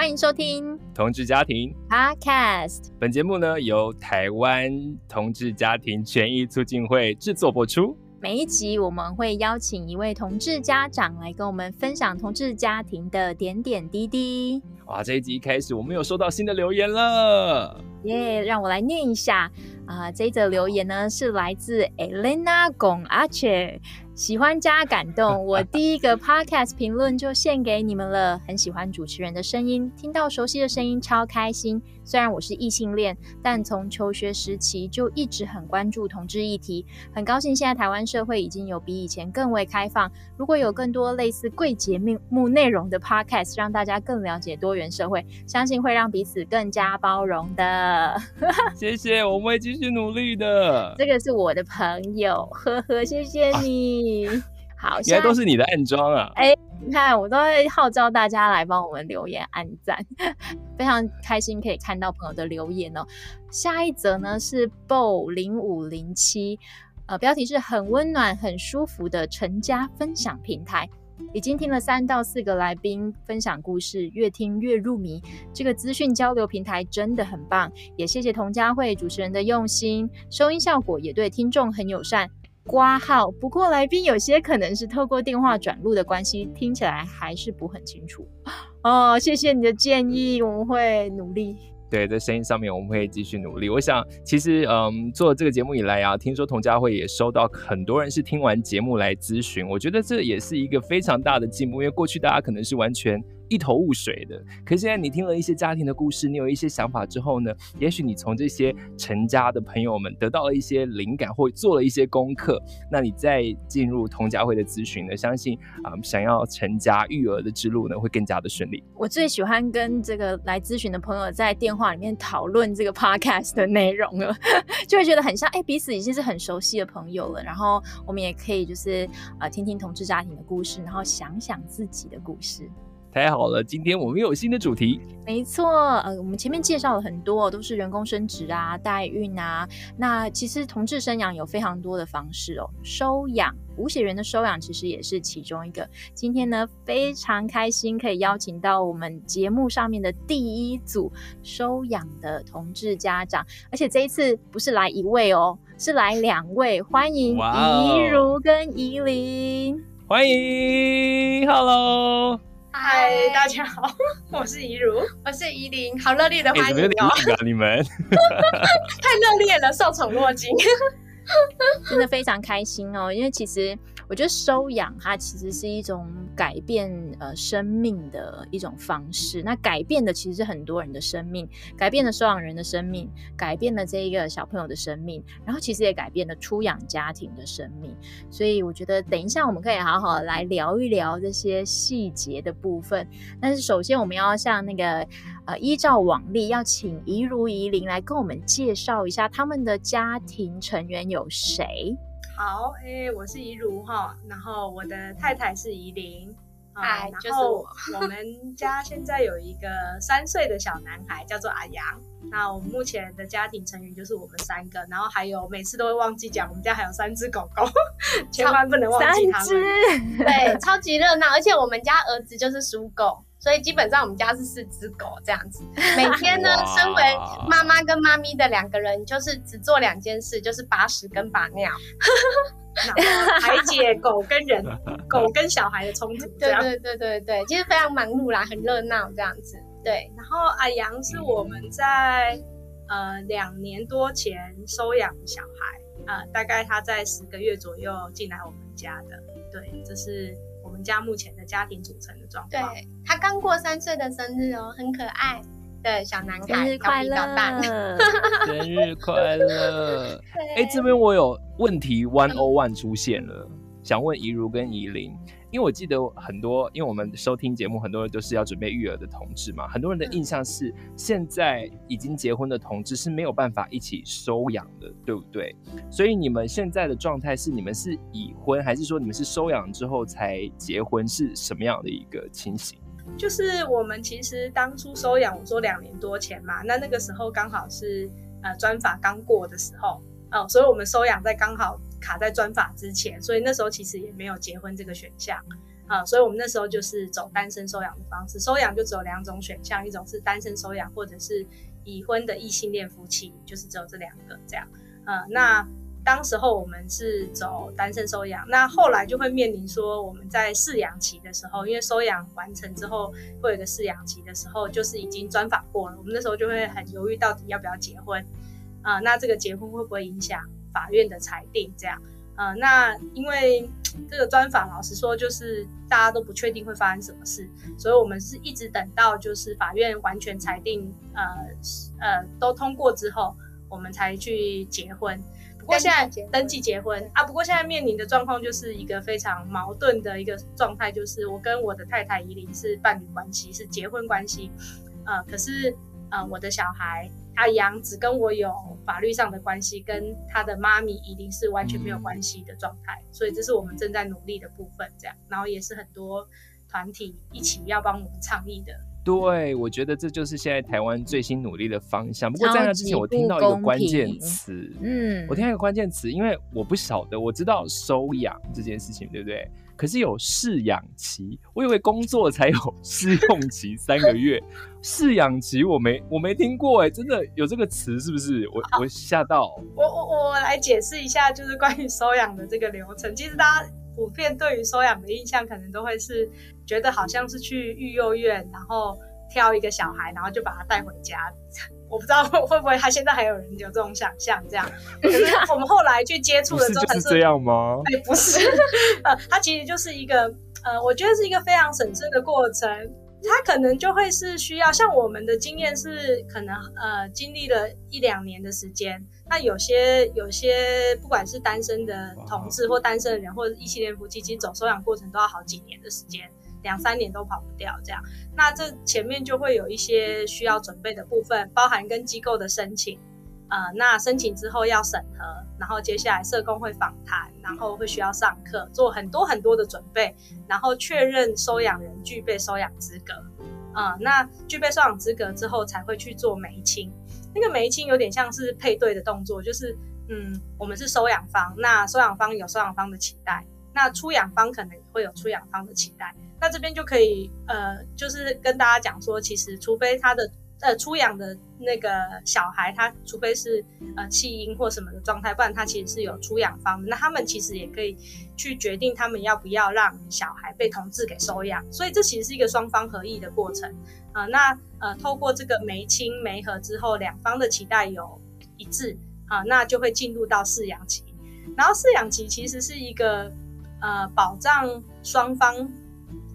欢迎收听同志家庭 Podcast。本节目呢由台湾同志家庭权益促进会制作播出。每一集我们会邀请一位同志家长来跟我们分享同志家庭的点点滴滴。哇，这一集一开始我们有收到新的留言了，耶！Yeah, 让我来念一下啊、呃，这一则留言呢是来自 Elena Gong Ache。喜欢加感动，我第一个 podcast 评论就献给你们了。很喜欢主持人的声音，听到熟悉的声音超开心。虽然我是异性恋，但从求学时期就一直很关注同志议题。很高兴现在台湾社会已经有比以前更为开放。如果有更多类似贵节目内容的 podcast，让大家更了解多元社会，相信会让彼此更加包容的。谢谢，我们会继续努力的。这个是我的朋友，呵呵，谢谢你。好，现在都是你的暗装啊！哎，你看，我都会号召大家来帮我们留言、按赞，非常开心可以看到朋友的留言哦。下一则呢是 BO 零五零七，呃，标题是很温暖、很舒服的成家分享平台。已经听了三到四个来宾分享故事，越听越入迷。这个资讯交流平台真的很棒，也谢谢童家慧主持人的用心，收音效果也对听众很友善。挂号，不过来宾有些可能是透过电话转录的关系，听起来还是不很清楚。哦，谢谢你的建议，我们会努力。对，在声音上面我们会继续努力。我想，其实，嗯，做这个节目以来啊，听说童家慧也收到很多人是听完节目来咨询，我觉得这也是一个非常大的进步，因为过去大家可能是完全。一头雾水的，可是现在你听了一些家庭的故事，你有一些想法之后呢，也许你从这些成家的朋友们得到了一些灵感，或做了一些功课，那你再进入同家会的咨询呢，相信啊、想要成家育儿的之路呢，会更加的顺利。我最喜欢跟这个来咨询的朋友在电话里面讨论这个 podcast 的内容了，就会觉得很像哎、彼此已经是很熟悉的朋友了，然后我们也可以就是呃听听同志家庭的故事，然后想想自己的故事。太好了，今天我们又有新的主题。没错，呃，我们前面介绍了很多，都是人工生殖啊、代孕啊。那其实同志生养有非常多的方式哦，收养、无血缘的收养其实也是其中一个。今天呢，非常开心可以邀请到我们节目上面的第一组收养的同志家长，而且这一次不是来一位哦，是来两位，欢迎怡如跟怡琳。欢迎，Hello。嗨大家好，我是怡如，我是怡玲，好热烈的欢迎哦！欸、你们 太热烈了，受宠若惊，真的非常开心哦，因为其实。我觉得收养它其实是一种改变呃生命的一种方式。那改变的其实是很多人的生命，改变了收养人的生命，改变了这一个小朋友的生命，然后其实也改变了出养家庭的生命。所以我觉得等一下我们可以好好来聊一聊这些细节的部分。但是首先我们要向那个呃依照往例，要请怡如怡伶来跟我们介绍一下他们的家庭成员有谁。好，哎、欸，我是怡如哈，然后我的太太是怡玲，哎，然后我们家现在有一个三岁的小男孩，叫做阿阳。那我们目前的家庭成员就是我们三个，然后还有每次都会忘记讲，我们家还有三只狗狗，千万不能忘记他们。三只，对，超级热闹，而且我们家儿子就是属狗。所以基本上我们家是四只狗这样子，每天呢，身为妈妈跟妈咪的两个人，就是只做两件事，就是把屎跟把尿，排解狗跟人、狗跟小孩的冲突。对对对对对，其实非常忙碌啦，很热闹这样子。对，然后阿阳是我们在呃两年多前收养小孩，呃，大概他在十个月左右进来我们家的。对，这是。家目前的家庭组成的状况，对，他刚过三岁的生日哦，很可爱的小男孩，生日快乐，生日快乐。哎，这边我有问题，one o one 出现了，嗯、想问怡如跟怡伶。因为我记得很多，因为我们收听节目，很多人都是要准备育儿的同志嘛。很多人的印象是，现在已经结婚的同志是没有办法一起收养的，对不对？所以你们现在的状态是，你们是已婚，还是说你们是收养之后才结婚？是什么样的一个情形？就是我们其实当初收养，我说两年多前嘛，那那个时候刚好是呃专法刚过的时候，哦，所以我们收养在刚好。卡在专法之前，所以那时候其实也没有结婚这个选项。呃，所以我们那时候就是走单身收养的方式，收养就只有两种选项，一种是单身收养，或者是已婚的异性恋夫妻，就是只有这两个这样。呃，那当时候我们是走单身收养，那后来就会面临说我们在试养期的时候，因为收养完成之后会有一个试养期的时候，就是已经专访过了，我们那时候就会很犹豫到底要不要结婚。啊、呃，那这个结婚会不会影响法院的裁定？这样，呃，那因为这个专访，老实说，就是大家都不确定会发生什么事，所以我们是一直等到就是法院完全裁定，呃呃，都通过之后，我们才去结婚。不过现在登记结婚啊，不过现在面临的状况就是一个非常矛盾的一个状态，就是我跟我的太太怡琳是伴侣关系，是结婚关系，呃，可是呃，我的小孩。他养只跟我有法律上的关系，跟他的妈咪一定是完全没有关系的状态，嗯，所以这是我们正在努力的部分。这样，然后也是很多团体一起要帮我们倡议的。对，我觉得这就是现在台湾最新努力的方向。不过在那之前，我听到一个关键词，嗯，我听到一个关键词，因为我不晓得，我知道收养这件事情，对不对？可是有试养期，我以为工作才有试用期三个月，试养期我没我没听过哎，真的有这个词是不是？我我吓到。我我我来解释一下，就是关于收养的这个流程。其实大家普遍对于收养的印象，可能都会是觉得好像是去育幼院，然后挑一个小孩，然后就把他带回家。我不知道会会不会他现在还有人有这种想象这样，可是我们后来去接触的时候才是这样吗？哎，不是，呃，它其实就是一个呃，我觉得是一个非常审慎的过程。他可能就会是需要像我们的经验是可能呃经历了一两年的时间，那有些有些不管是单身的同志或单身的人或者异性恋夫妻，其实走收养过程都要好几年的时间。两三年都跑不掉，这样，那这前面就会有一些需要准备的部分，包含跟机构的申请，呃，那申请之后要审核，然后接下来社工会访谈，然后会需要上课，做很多很多的准备，然后确认收养人具备收养资格，呃，那具备收养资格之后才会去做媒亲，那个媒亲有点像是配对的动作，就是，嗯，我们是收养方，那收养方有收养方的期待，那出养方可能也会有出养方的期待。那这边就可以，呃，就是跟大家讲说，其实除非他的呃出养的那个小孩，他除非是呃弃婴或什么的状态，不然他其实是有出养方。那他们其实也可以去决定他们要不要让小孩被同志给收养。所以这其实是一个双方合意的过程。呃，那呃透过这个媒亲媒合之后，两方的期待有一致，啊、那就会进入到试养期。然后试养期其实是一个呃保障双方。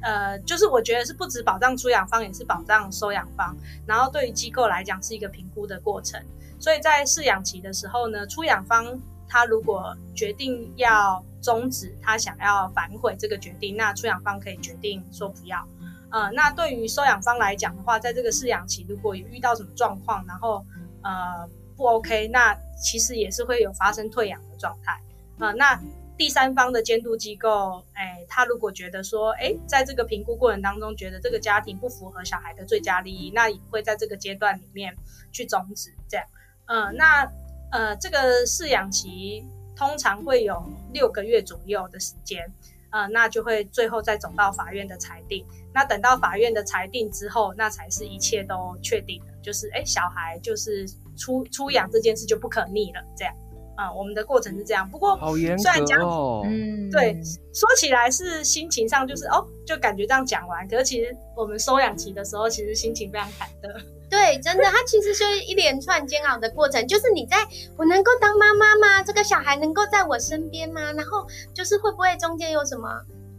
呃，就是我觉得是不止保障出养方，也是保障收养方。然后对于机构来讲，是一个评估的过程。所以在试养期的时候呢，出养方他如果决定要终止，他想要反悔这个决定，那出养方可以决定说不要。呃，那对于收养方来讲的话，在这个试养期如果有遇到什么状况，然后呃不 OK，那其实也是会有发生退养的状态。呃，那。第三方的监督机构，哎，他如果觉得说，哎，在这个评估过程当中，觉得这个家庭不符合小孩的最佳利益，那也会在这个阶段里面去终止。这样，呃，那呃，这个试养期通常会有六个月左右的时间，呃，那就会最后再走到法院的裁定。那等到法院的裁定之后，那才是一切都确定的，就是哎，小孩就是出出养这件事就不可逆了，这样。啊、嗯，我们的过程是这样。不过，好严格哦。虽然讲，嗯，对，说起来是心情上就是哦，就感觉这样讲完。可是其实我们收养期的时候，其实心情非常忐忑。对，真的，它其实就是一连串煎熬的过程。就是你在，我能够当妈妈吗？这个小孩能够在我身边吗？然后就是会不会中间有什么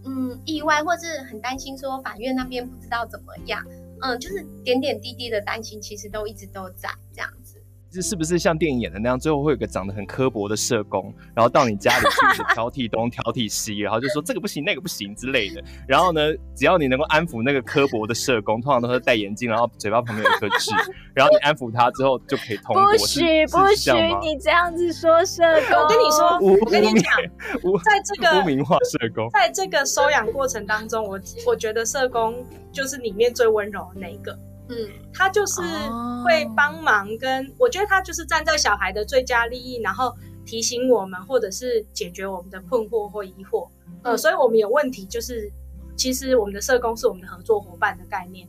嗯意外，或是很担心说法院那边不知道怎么样？嗯，就是点点滴滴的担心，其实都一直都在这样子。是不是像电影演的那样，最后会有个长得很刻薄的社工，然后到你家里去挑剔东挑剔西，然后就说这个不行那个不行之类的。然后呢，只要你能够安抚那个刻薄的社工，通常都是戴眼镜，然后嘴巴旁边有颗痣，然后你安抚他之后就可以通过。不许不许你这样子说社工，我跟你说，我跟你讲，在这个污名化社工，在这个收养过程当中，我我觉得社工就是里面最温柔的那一个。嗯，他就是会帮忙跟，跟、oh. 我觉得他就是站在小孩的最佳利益，然后提醒我们，或者是解决我们的困惑或疑惑。呃，所以我们有问题就是其实我们的社工是我们的合作伙伴的概念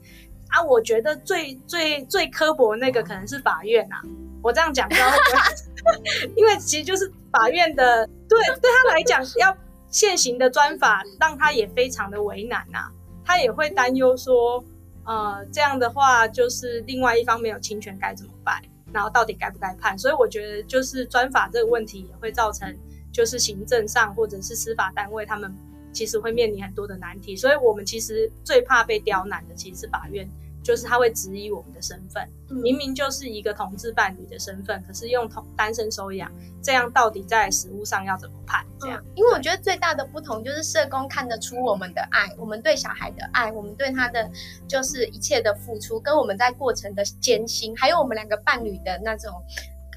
啊。我觉得最最最刻薄的那个可能是法院啊。我这样讲，不知道会不会 因为其实就是法院的，对对他来讲，要现行的专法让他也非常的为难啊。他也会担忧说，呃，这样的话就是另外一方没有侵权该怎么办？然后到底该不该判？所以我觉得就是专法这个问题也会造成，就是行政上或者是司法单位他们其实会面临很多的难题。所以我们其实最怕被刁难的其实是法院。就是他会质疑我们的身份，明明就是一个同志伴侣的身份，可是用同单身收养，这样到底在实物上要怎么判？这样，因为我觉得最大的不同就是社工看得出我们的爱，我们对小孩的爱，我们对他的就是一切的付出，跟我们在过程的艰辛，还有我们两个伴侣的那种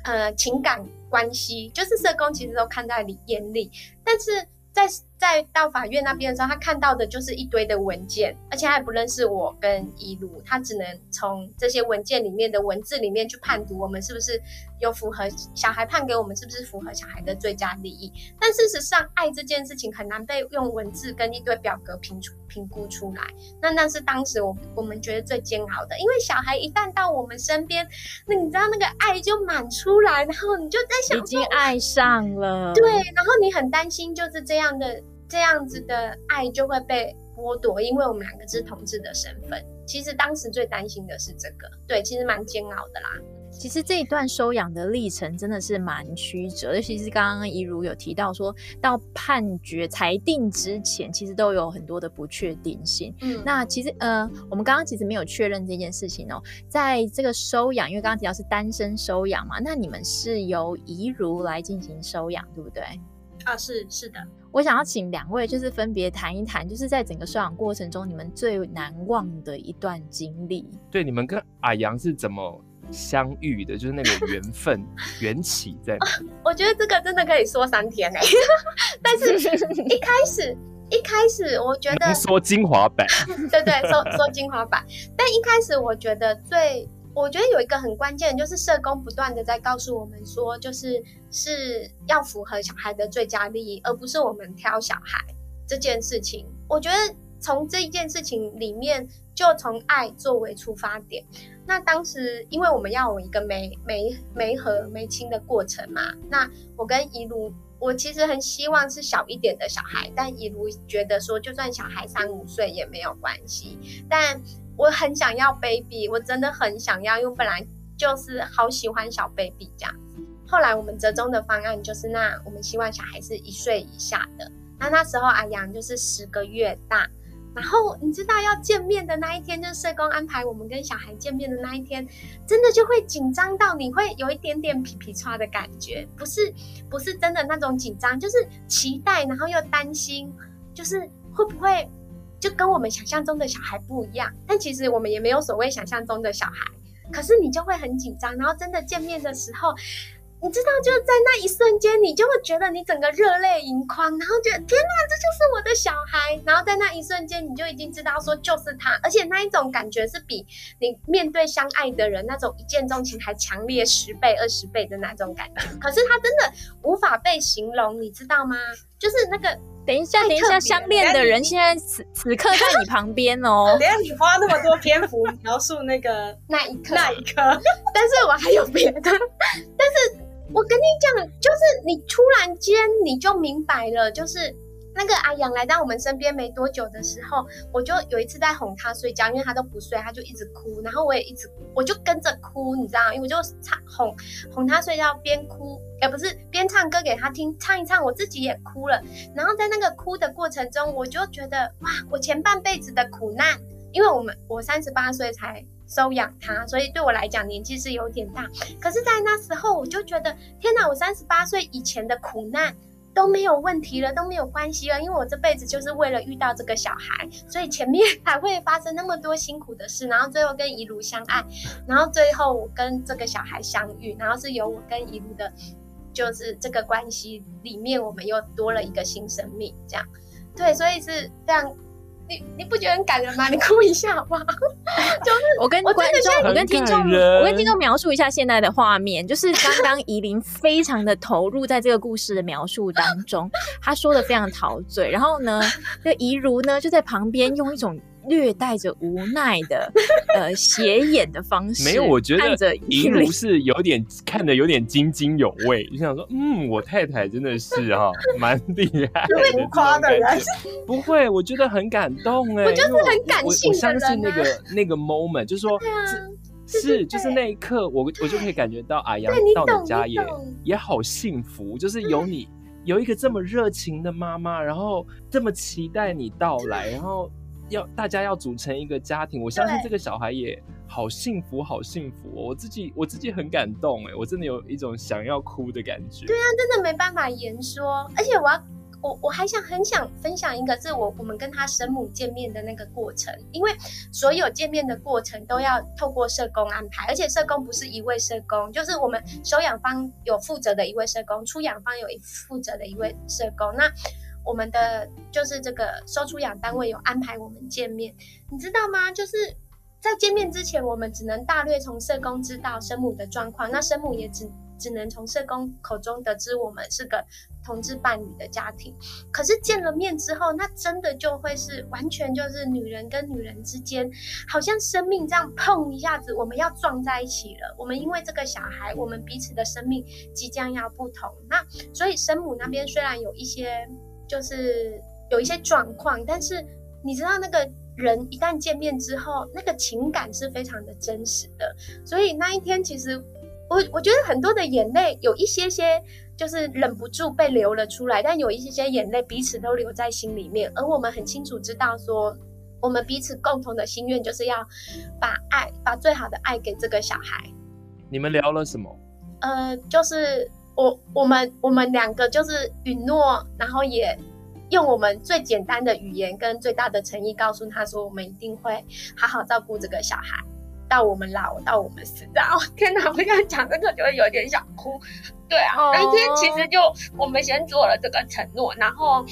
呃情感关系，就是社工其实都看在眼里，但是。在在到法院那边的时候，他看到的就是一堆的文件，而且他也不认识我跟一路，他只能从这些文件里面的文字里面去判读我们是不是有符合小孩判给我们是不是符合小孩的最佳利益。但事实上，爱这件事情很难被用文字跟一堆表格评出评估出来。那那是当时我我们觉得最煎熬的，因为小孩一旦到我们身边，那你知道那个爱就满出来，然后你就在想，已经爱上了，对，然后你很担心就是这样。这样的这样子的爱就会被剥夺，因为我们两个是同志的身份。其实当时最担心的是这个，对，其实蛮煎熬的啦。其实这一段收养的历程真的是蛮曲折，尤其是刚刚怡如有提到说，到判决裁定之前，其实都有很多的不确定性。嗯，那其实呃，我们刚刚其实没有确认这件事情哦，在这个收养，因为刚刚提到是单身收养嘛，那你们是由怡如来进行收养，对不对？啊，是是的。我想要请两位就是分别谈一谈，就是在整个收养过程中，你们最难忘的一段经历。对，你们跟阿阳是怎么相遇的？就是那个缘分 缘起在哪里？我觉得这个真的可以说三天哎。但是一开始一开始我觉得说精华版，对对，说说精华版。但一开始我觉得最。我觉得有一个很关键，就是社工不断的在告诉我们说，就是是要符合小孩的最佳利益，而不是我们挑小孩这件事情。我觉得从这一件事情里面，就从爱作为出发点。那当时因为我们要有一个媒媒媒和媒亲的过程嘛，那我跟怡如，我其实很希望是小一点的小孩，但一如觉得说，就算小孩三五岁也没有关系，但。我很想要 baby，我真的很想要，因为本来就是好喜欢小 baby 这样。后来我们折中的方案就是，那我们希望小孩是一岁以下的。那那时候阿阳就是十个月大，然后你知道要见面的那一天，就是社工安排我们跟小孩见面的那一天，真的就会紧张到你会有一点点皮皮剉的感觉，不是不是真的那种紧张，就是期待，然后又担心，就是会不会。就跟我们想象中的小孩不一样，但其实我们也没有所谓想象中的小孩。可是你就会很紧张，然后真的见面的时候，你知道就在那一瞬间，你就会觉得你整个热泪盈眶，然后觉得天哪，这就是我的小孩。然后在那一瞬间，你就已经知道说就是他，而且那一种感觉是比你面对相爱的人那种一见钟情还强烈十倍、二十倍的那种感觉。可是他真的无法被形容，你知道吗？就是那个。等一下，等一下，相恋的人现在此此刻在你旁边哦。等下你花那么多篇幅描述那个 那一刻，那一刻，但是我还有别的。但是我跟你讲，就是你突然间你就明白了，就是。那个阿阳来到我们身边没多久的时候，我就有一次在哄他睡觉，因为他都不睡，他就一直哭，然后我也一直，我就跟着哭，你知道，因为我就唱哄哄他睡觉，边哭，也不是边唱歌给他听，唱一唱，我自己也哭了。然后在那个哭的过程中，我就觉得哇，我前半辈子的苦难，因为我们我三十八岁才收养他，所以对我来讲年纪是有点大。可是，在那时候，我就觉得天哪，我三十八岁以前的苦难。都没有问题了，都没有关系了，因为我这辈子就是为了遇到这个小孩，所以前面才会发生那么多辛苦的事，然后最后跟一路相爱，然后最后我跟这个小孩相遇，然后是由我跟一路的，就是这个关系里面，我们又多了一个新生命，这样，对，所以是非常你你不觉得很感人吗？你哭一下好不好？就是我跟观众，我跟听众，我跟听众描述一下现在的画面，就是刚刚怡琳非常的投入在这个故事的描述当中，她说的非常陶醉，然后呢，这怡如呢就在旁边用一种。略带着无奈的，呃，斜眼的方式，没有，我觉得怡如是有点看得有点津津有味，就想说，嗯，我太太真的是哈，蛮厉害的，会夸的人，不会，我觉得很感动哎，我就是很感性的人，我相信那个那个 moment，就是说，是就是那一刻，我我就可以感觉到阿阳到你家也也好幸福，就是有你有一个这么热情的妈妈，然后这么期待你到来，然后。要大家要组成一个家庭，我相信这个小孩也好幸福，好幸福哦。我自己我自己很感动哎，我真的有一种想要哭的感觉。对啊，真的没办法言说。而且我要我我还想很想分享一个，是我我们跟他生母见面的那个过程，因为所有见面的过程都要透过社工安排，而且社工不是一位社工，就是我们收养方有负责的一位社工，出养方有一负责的一位社工。那我们的就是这个收出养单位有安排我们见面，你知道吗？就是在见面之前，我们只能大略从社工知道生母的状况，那生母也只只能从社工口中得知我们是个同志伴侣的家庭。可是见了面之后，那真的就会是完全就是女人跟女人之间，好像生命这样碰一下子，我们要撞在一起了。我们因为这个小孩，我们彼此的生命即将要不同。那所以生母那边虽然有一些。就是有一些状况，但是你知道那个人一旦见面之后，那个情感是非常的真实的。所以那一天，其实我我觉得很多的眼泪有一些些就是忍不住被流了出来，但有一些些眼泪彼此都留在心里面。而我们很清楚知道说，我们彼此共同的心愿就是要把爱，把最好的爱给这个小孩。你们聊了什么？呃，就是。我我们我们两个就是允诺，然后也用我们最简单的语言跟最大的诚意告诉他说，我们一定会好好照顾这个小孩，到我们老，到我们死。然后天哪，我现在讲这个就会有点想哭。对啊，那一天其实就我们先做了这个承诺，然后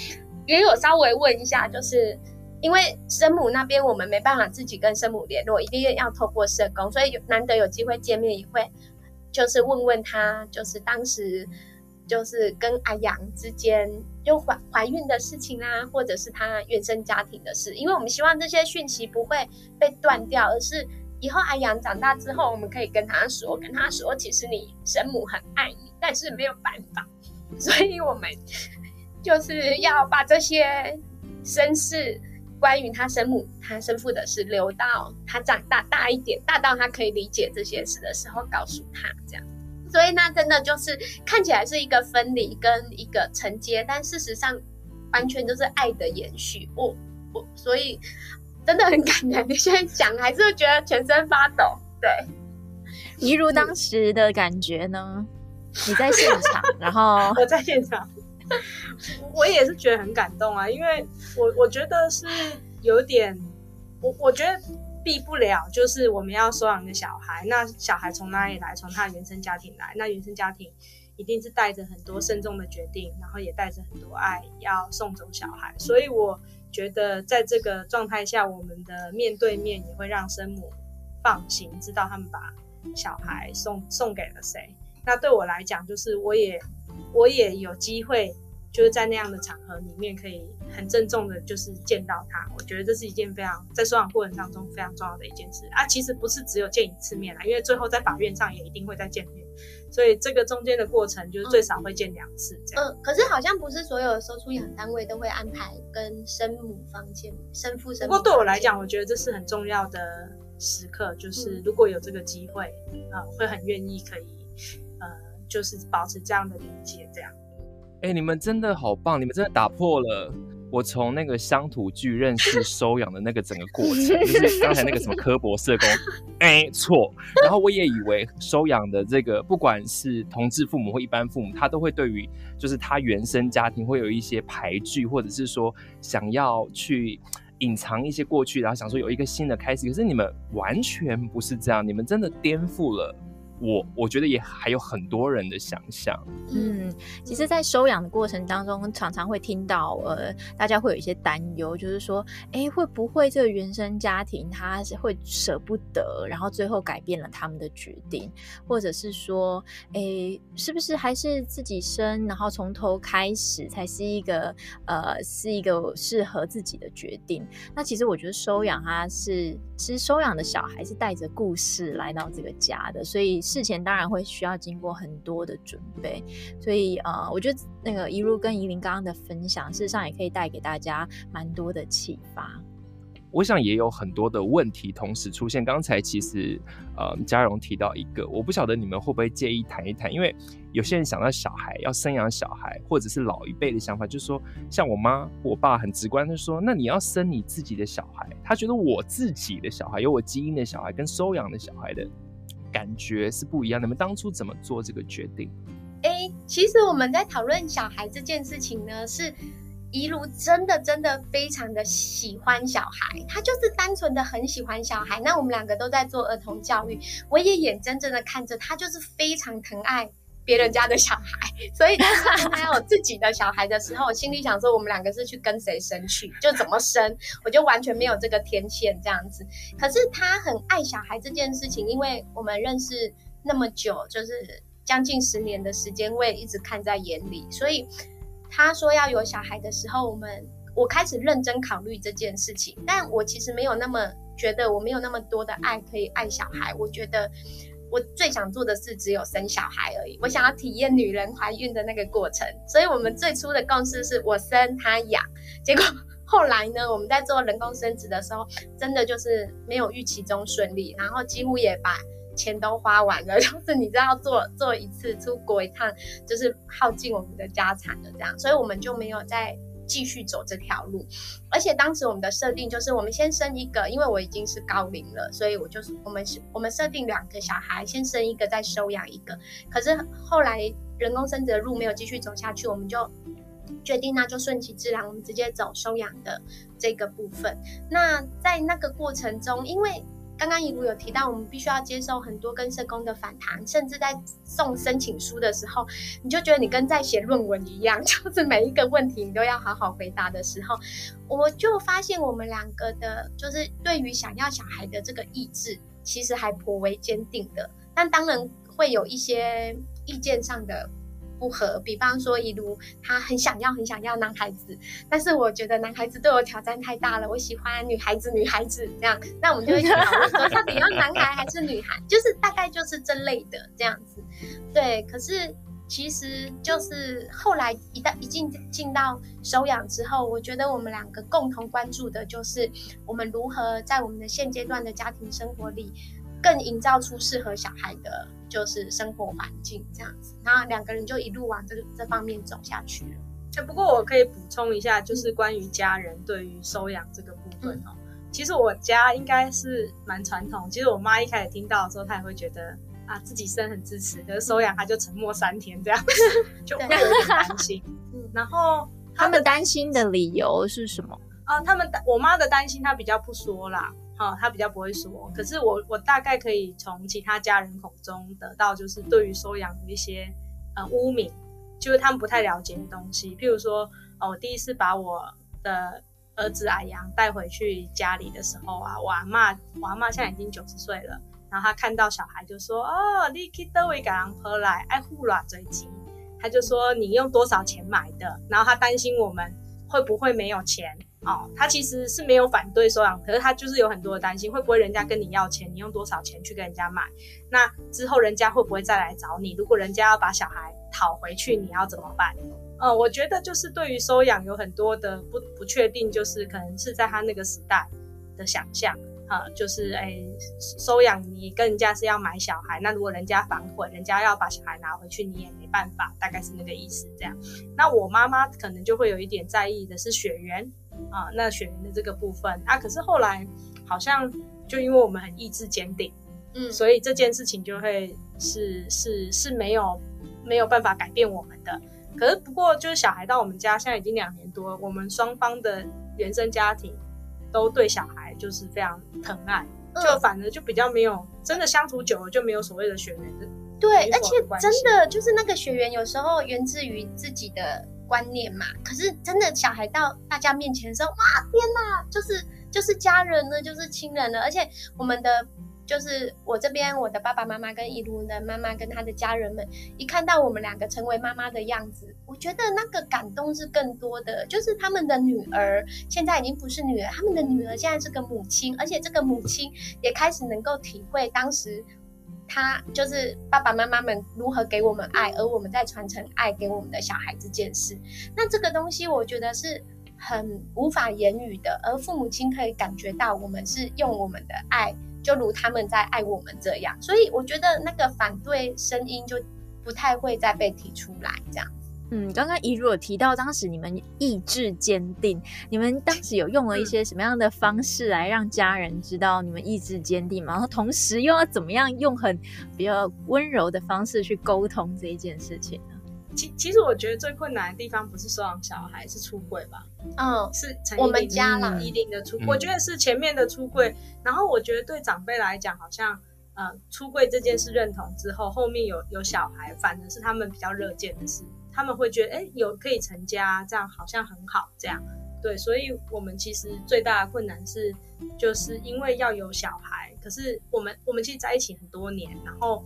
也有稍微问一下，就是因为生母那边我们没办法自己跟生母联络，一定要透过社工，所以难得有机会见面也会。就是问问他，就是当时就是跟阿阳之间就怀怀孕的事情啊，或者是他原生家庭的事，因为我们希望这些讯息不会被断掉，而是以后阿阳长大之后，我们可以跟他说，跟他说，其实你生母很爱你，但是没有办法，所以我们就是要把这些身世。关于他生母、他生父的事，留到他长大大一点，大到他可以理解这些事的时候，告诉他这样。所以那真的就是看起来是一个分离跟一个承接，但事实上完全就是爱的延续。我我所以真的很感人。你现在讲还是会觉得全身发抖。对，一如当时的感觉呢？你在现场，然后 我在现场。我也是觉得很感动啊，因为我我觉得是有点，我我觉得避不了，就是我们要收养一个小孩，那小孩从哪里来？从他原生家庭来，那原生家庭一定是带着很多慎重的决定，然后也带着很多爱要送走小孩，所以我觉得在这个状态下，我们的面对面也会让生母放心，知道他们把小孩送送给了谁。那对我来讲，就是我也。我也有机会，就是在那样的场合里面，可以很郑重的，就是见到他。我觉得这是一件非常在收养过程当中非常重要的一件事啊。其实不是只有见一次面啦，因为最后在法院上也一定会再见面，所以这个中间的过程就是最少会见两次这样。嗯，可是好像不是所有的收出养单位都会安排跟生母方见生父生母。不过对我来讲，我觉得这是很重要的时刻，就是如果有这个机会啊、呃，会很愿意可以呃。就是保持这样的理解，这样。哎、你们真的好棒！你们真的打破了我从那个乡土剧认识收养的那个整个过程，就是刚才那个什么科博社工。哎、错。然后我也以为收养的这个，不管是同志父母或一般父母，他都会对于就是他原生家庭会有一些排拒，或者是说想要去隐藏一些过去，然后想说有一个新的开始。可是你们完全不是这样，你们真的颠覆了。我我觉得也还有很多人的想象。嗯，其实，在收养的过程当中，常常会听到呃，大家会有一些担忧，就是说，哎，会不会这个原生家庭他是会舍不得，然后最后改变了他们的决定，或者是说，哎，是不是还是自己生，然后从头开始才是一个呃，是一个适合自己的决定？那其实我觉得收养他是，其实收养的小孩是带着故事来到这个家的，所以。事前当然会需要经过很多的准备，所以呃，我觉得那个一如跟怡琳刚刚的分享，事实上也可以带给大家蛮多的启发。我想也有很多的问题同时出现。刚才其实呃，嘉荣提到一个，我不晓得你们会不会介意谈一谈，因为有些人想到小孩要生养小孩，或者是老一辈的想法，就是说，像我妈我爸很直观的说，那你要生你自己的小孩，他觉得我自己的小孩有我基因的小孩跟收养的小孩的。感觉是不一样。你们当初怎么做这个决定？哎、其实我们在讨论小孩这件事情呢，是一如真的真的非常的喜欢小孩，他就是单纯的很喜欢小孩。那我们两个都在做儿童教育，我也眼睁睁的看着他，就是非常疼爱。别人家的小孩，所以当他有自己的小孩的时候，我心里想说，我们两个是去跟谁生去，就怎么生，我就完全没有这个天线这样子。可是他很爱小孩这件事情，因为我们认识那么久，就是将近十年的时间，我也一直看在眼里。所以他说要有小孩的时候，我们我开始认真考虑这件事情。但我其实没有那么觉得，我没有那么多的爱可以爱小孩。我觉得。我最想做的事只有生小孩而已，我想要体验女人怀孕的那个过程，所以我们最初的共识是我生他养。结果后来呢，我们在做人工生殖的时候，真的就是没有预期中顺利，然后几乎也把钱都花完了，就是你知道做做一次出国一趟，就是耗尽我们的家产的这样，所以我们就没有再。继续走这条路，而且当时我们的设定就是，我们先生一个，因为我已经是高龄了，所以我就是我们是我们设定两个小孩，先生一个再收养一个。可是后来人工生殖的路没有继续走下去，我们就决定那就顺其自然，我们直接走收养的这个部分。那在那个过程中，因为刚刚怡如有提到，我们必须要接受很多跟社工的反弹，甚至在送申请书的时候，你就觉得你跟在写论文一样，就是每一个问题你都要好好回答的时候，我就发现我们两个的，就是对于想要小孩的这个意志，其实还颇为坚定的，但当然会有一些意见上的。不合，比方说一如，他很想要很想要男孩子，但是我觉得男孩子对我挑战太大了，我喜欢女孩子女孩子这样，那我们就会去讨论说，到底要男孩还是女孩，就是大概就是这类的这样子。对，可是其实就是后来一旦一进进到收养之后，我觉得我们两个共同关注的就是我们如何在我们的现阶段的家庭生活里，更营造出适合小孩的。就是生活环境这样子，然后两个人就一路往这个这方面走下去了。哎，不过我可以补充一下，就是关于家人对于收养这个部分哦。嗯、其实我家应该是蛮传统。其实我妈一开始听到的时候，她也会觉得啊，自己生很支持，可是收养她就沉默三天这样子，就会有点担心。嗯，然后他们担心的理由是什么？啊，他们我妈的担心，她比较不说啦。哦，他比较不会说，可是我我大概可以从其他家人口中得到，就是对于收养的一些呃污名，就是他们不太了解的东西。譬如说，哦，我第一次把我的儿子阿阳带回去家里的时候啊，我阿嬷，我阿嬷现在已经九十岁了，然后他看到小孩就说：“哦，你去叨位给人回来，爱护啦最近。”他就说：“你用多少钱买的？”然后他担心我们会不会没有钱。哦，他其实是没有反对收养，可是他就是有很多的担心，会不会人家跟你要钱，你用多少钱去跟人家买？那之后人家会不会再来找你？如果人家要把小孩讨回去，你要怎么办？呃，我觉得就是对于收养有很多的不不确定，就是可能是在他那个时代的想象。啊、就是哎，收养你跟人家是要买小孩，那如果人家反悔，人家要把小孩拿回去，你也没办法，大概是那个意思这样。那我妈妈可能就会有一点在意的是血缘啊，那血缘的这个部分啊，可是后来好像就因为我们很意志坚定，嗯，所以这件事情就会是是是没有没有办法改变我们的。可是不过就是小孩到我们家现在已经两年多，我们双方的原生家庭。都对小孩就是非常疼爱，就反而就比较没有真的相处久了就没有所谓的血缘的。对，而且真的就是那个血缘有时候源自于自己的观念嘛。可是真的小孩到大家面前的时候，哇，天哪，就是就是家人呢，就是亲人了，而且我们的。就是我这边，我的爸爸妈妈跟一路的妈妈跟他的家人们，一看到我们两个成为妈妈的样子，我觉得那个感动是更多的。就是他们的女儿现在已经不是女儿，他们的女儿现在是个母亲，而且这个母亲也开始能够体会当时他就是爸爸妈妈们如何给我们爱，而我们在传承爱给我们的小孩这件事。那这个东西我觉得是很无法言语的，而父母亲可以感觉到我们是用我们的爱。就如他们在爱我们这样，所以我觉得那个反对声音就不太会再被提出来这样。嗯，刚刚怡如有提到，当时你们意志坚定，你们当时有用了一些什么样的方式来让家人知道你们意志坚定吗？然后同时又要怎么样用很比较温柔的方式去沟通这一件事情呢？其其实我觉得最困难的地方不是收养小孩，是出柜吧？嗯，是我们家啦，一定的出柜，我觉得是前面的出柜。然后我觉得对长辈来讲，好像呃出柜这件事认同之后，后面有有小孩，反而是他们比较热见的事。他们会觉得，哎，有可以成家，这样好像很好。这样对，所以我们其实最大的困难是，就是因为要有小孩，可是我们我们其实在一起很多年，然后。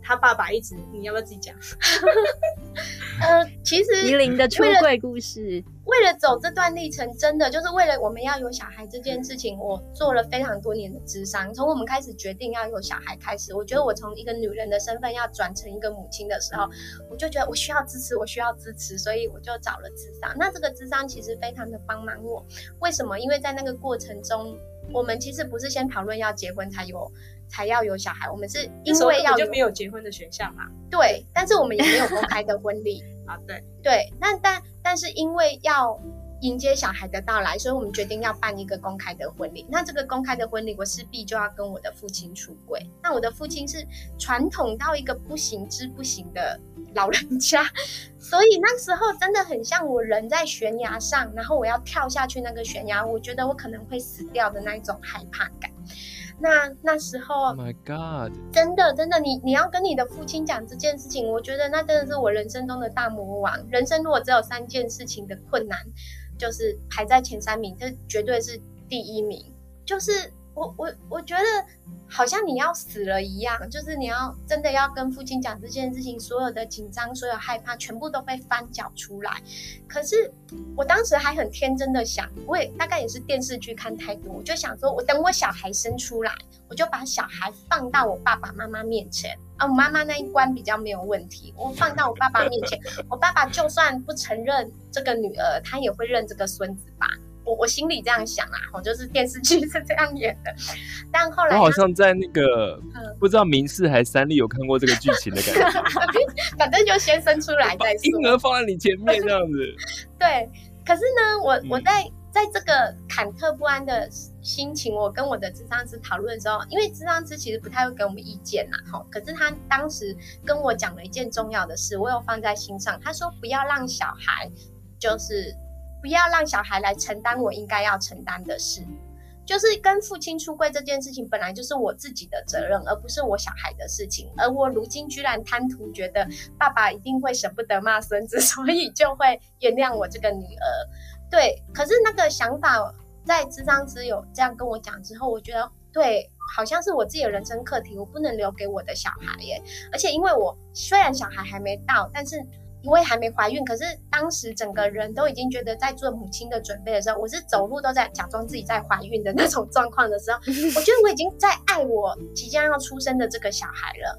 他爸爸一直，你要不要自己讲？呃，其实怡琳的出柜故事，为了走这段历程，真的就是为了我们要有小孩这件事情，我做了非常多年的智商。从我们开始决定要有小孩开始，我觉得我从一个女人的身份要转成一个母亲的时候，我就觉得我需要支持，我需要支持，所以我就找了智商。那这个智商其实非常的帮忙我，为什么？因为在那个过程中，我们其实不是先讨论要结婚才有。才要有小孩，我们是因为要就没有结婚的选项嘛？对，但是我们也没有公开的婚礼 啊。对对，那但但是因为要迎接小孩的到来，所以我们决定要办一个公开的婚礼。那这个公开的婚礼，我势必就要跟我的父亲出轨。那我的父亲是传统到一个不行之不行的老人家，所以那时候真的很像我人在悬崖上，然后我要跳下去那个悬崖，我觉得我可能会死掉的那一种害怕感。那那时候，Oh my God，真的真的，你你要跟你的父亲讲这件事情，我觉得那真的是我人生中的大魔王。人生如果只有三件事情的困难，就是排在前三名，这绝对是第一名，就是。我我我觉得好像你要死了一样，就是你要真的要跟父亲讲这件事情，所有的紧张、所有害怕，全部都被翻搅出来。可是我当时还很天真的想，我也大概也是电视剧看太多，我就想说，我等我小孩生出来，我就把小孩放到我爸爸妈妈面前啊，我妈妈那一关比较没有问题，我放到我爸爸面前，我爸爸就算不承认这个女儿，他也会认这个孙子吧。我我心里这样想啊，我就是电视剧 是这样演的，但后来我好像在那个、嗯、不知道明视还是三立有看过这个剧情的感觉，反正就先生出来再说，婴儿放在你前面这样子。对，可是呢，我我在在这个忐忑不安的心情，我跟我的智商师讨论的时候，因为智商师其实不太会给我们意见呐，哈，可是他当时跟我讲了一件重要的事，我有放在心上，他说不要让小孩就是。不要让小孩来承担我应该要承担的事，就是跟父亲出柜这件事情本来就是我自己的责任，而不是我小孩的事情。而我如今居然贪图觉得爸爸一定会舍不得骂孙子，所以就会原谅我这个女儿。对，可是那个想法在咨商师有这样跟我讲之后，我觉得对，好像是我自己的人生课题，我不能留给我的小孩耶。而且因为我虽然小孩还没到，但是。因为还没怀孕，可是当时整个人都已经觉得在做母亲的准备的时候，我是走路都在假装自己在怀孕的那种状况的时候，我觉得我已经在爱我即将要出生的这个小孩了。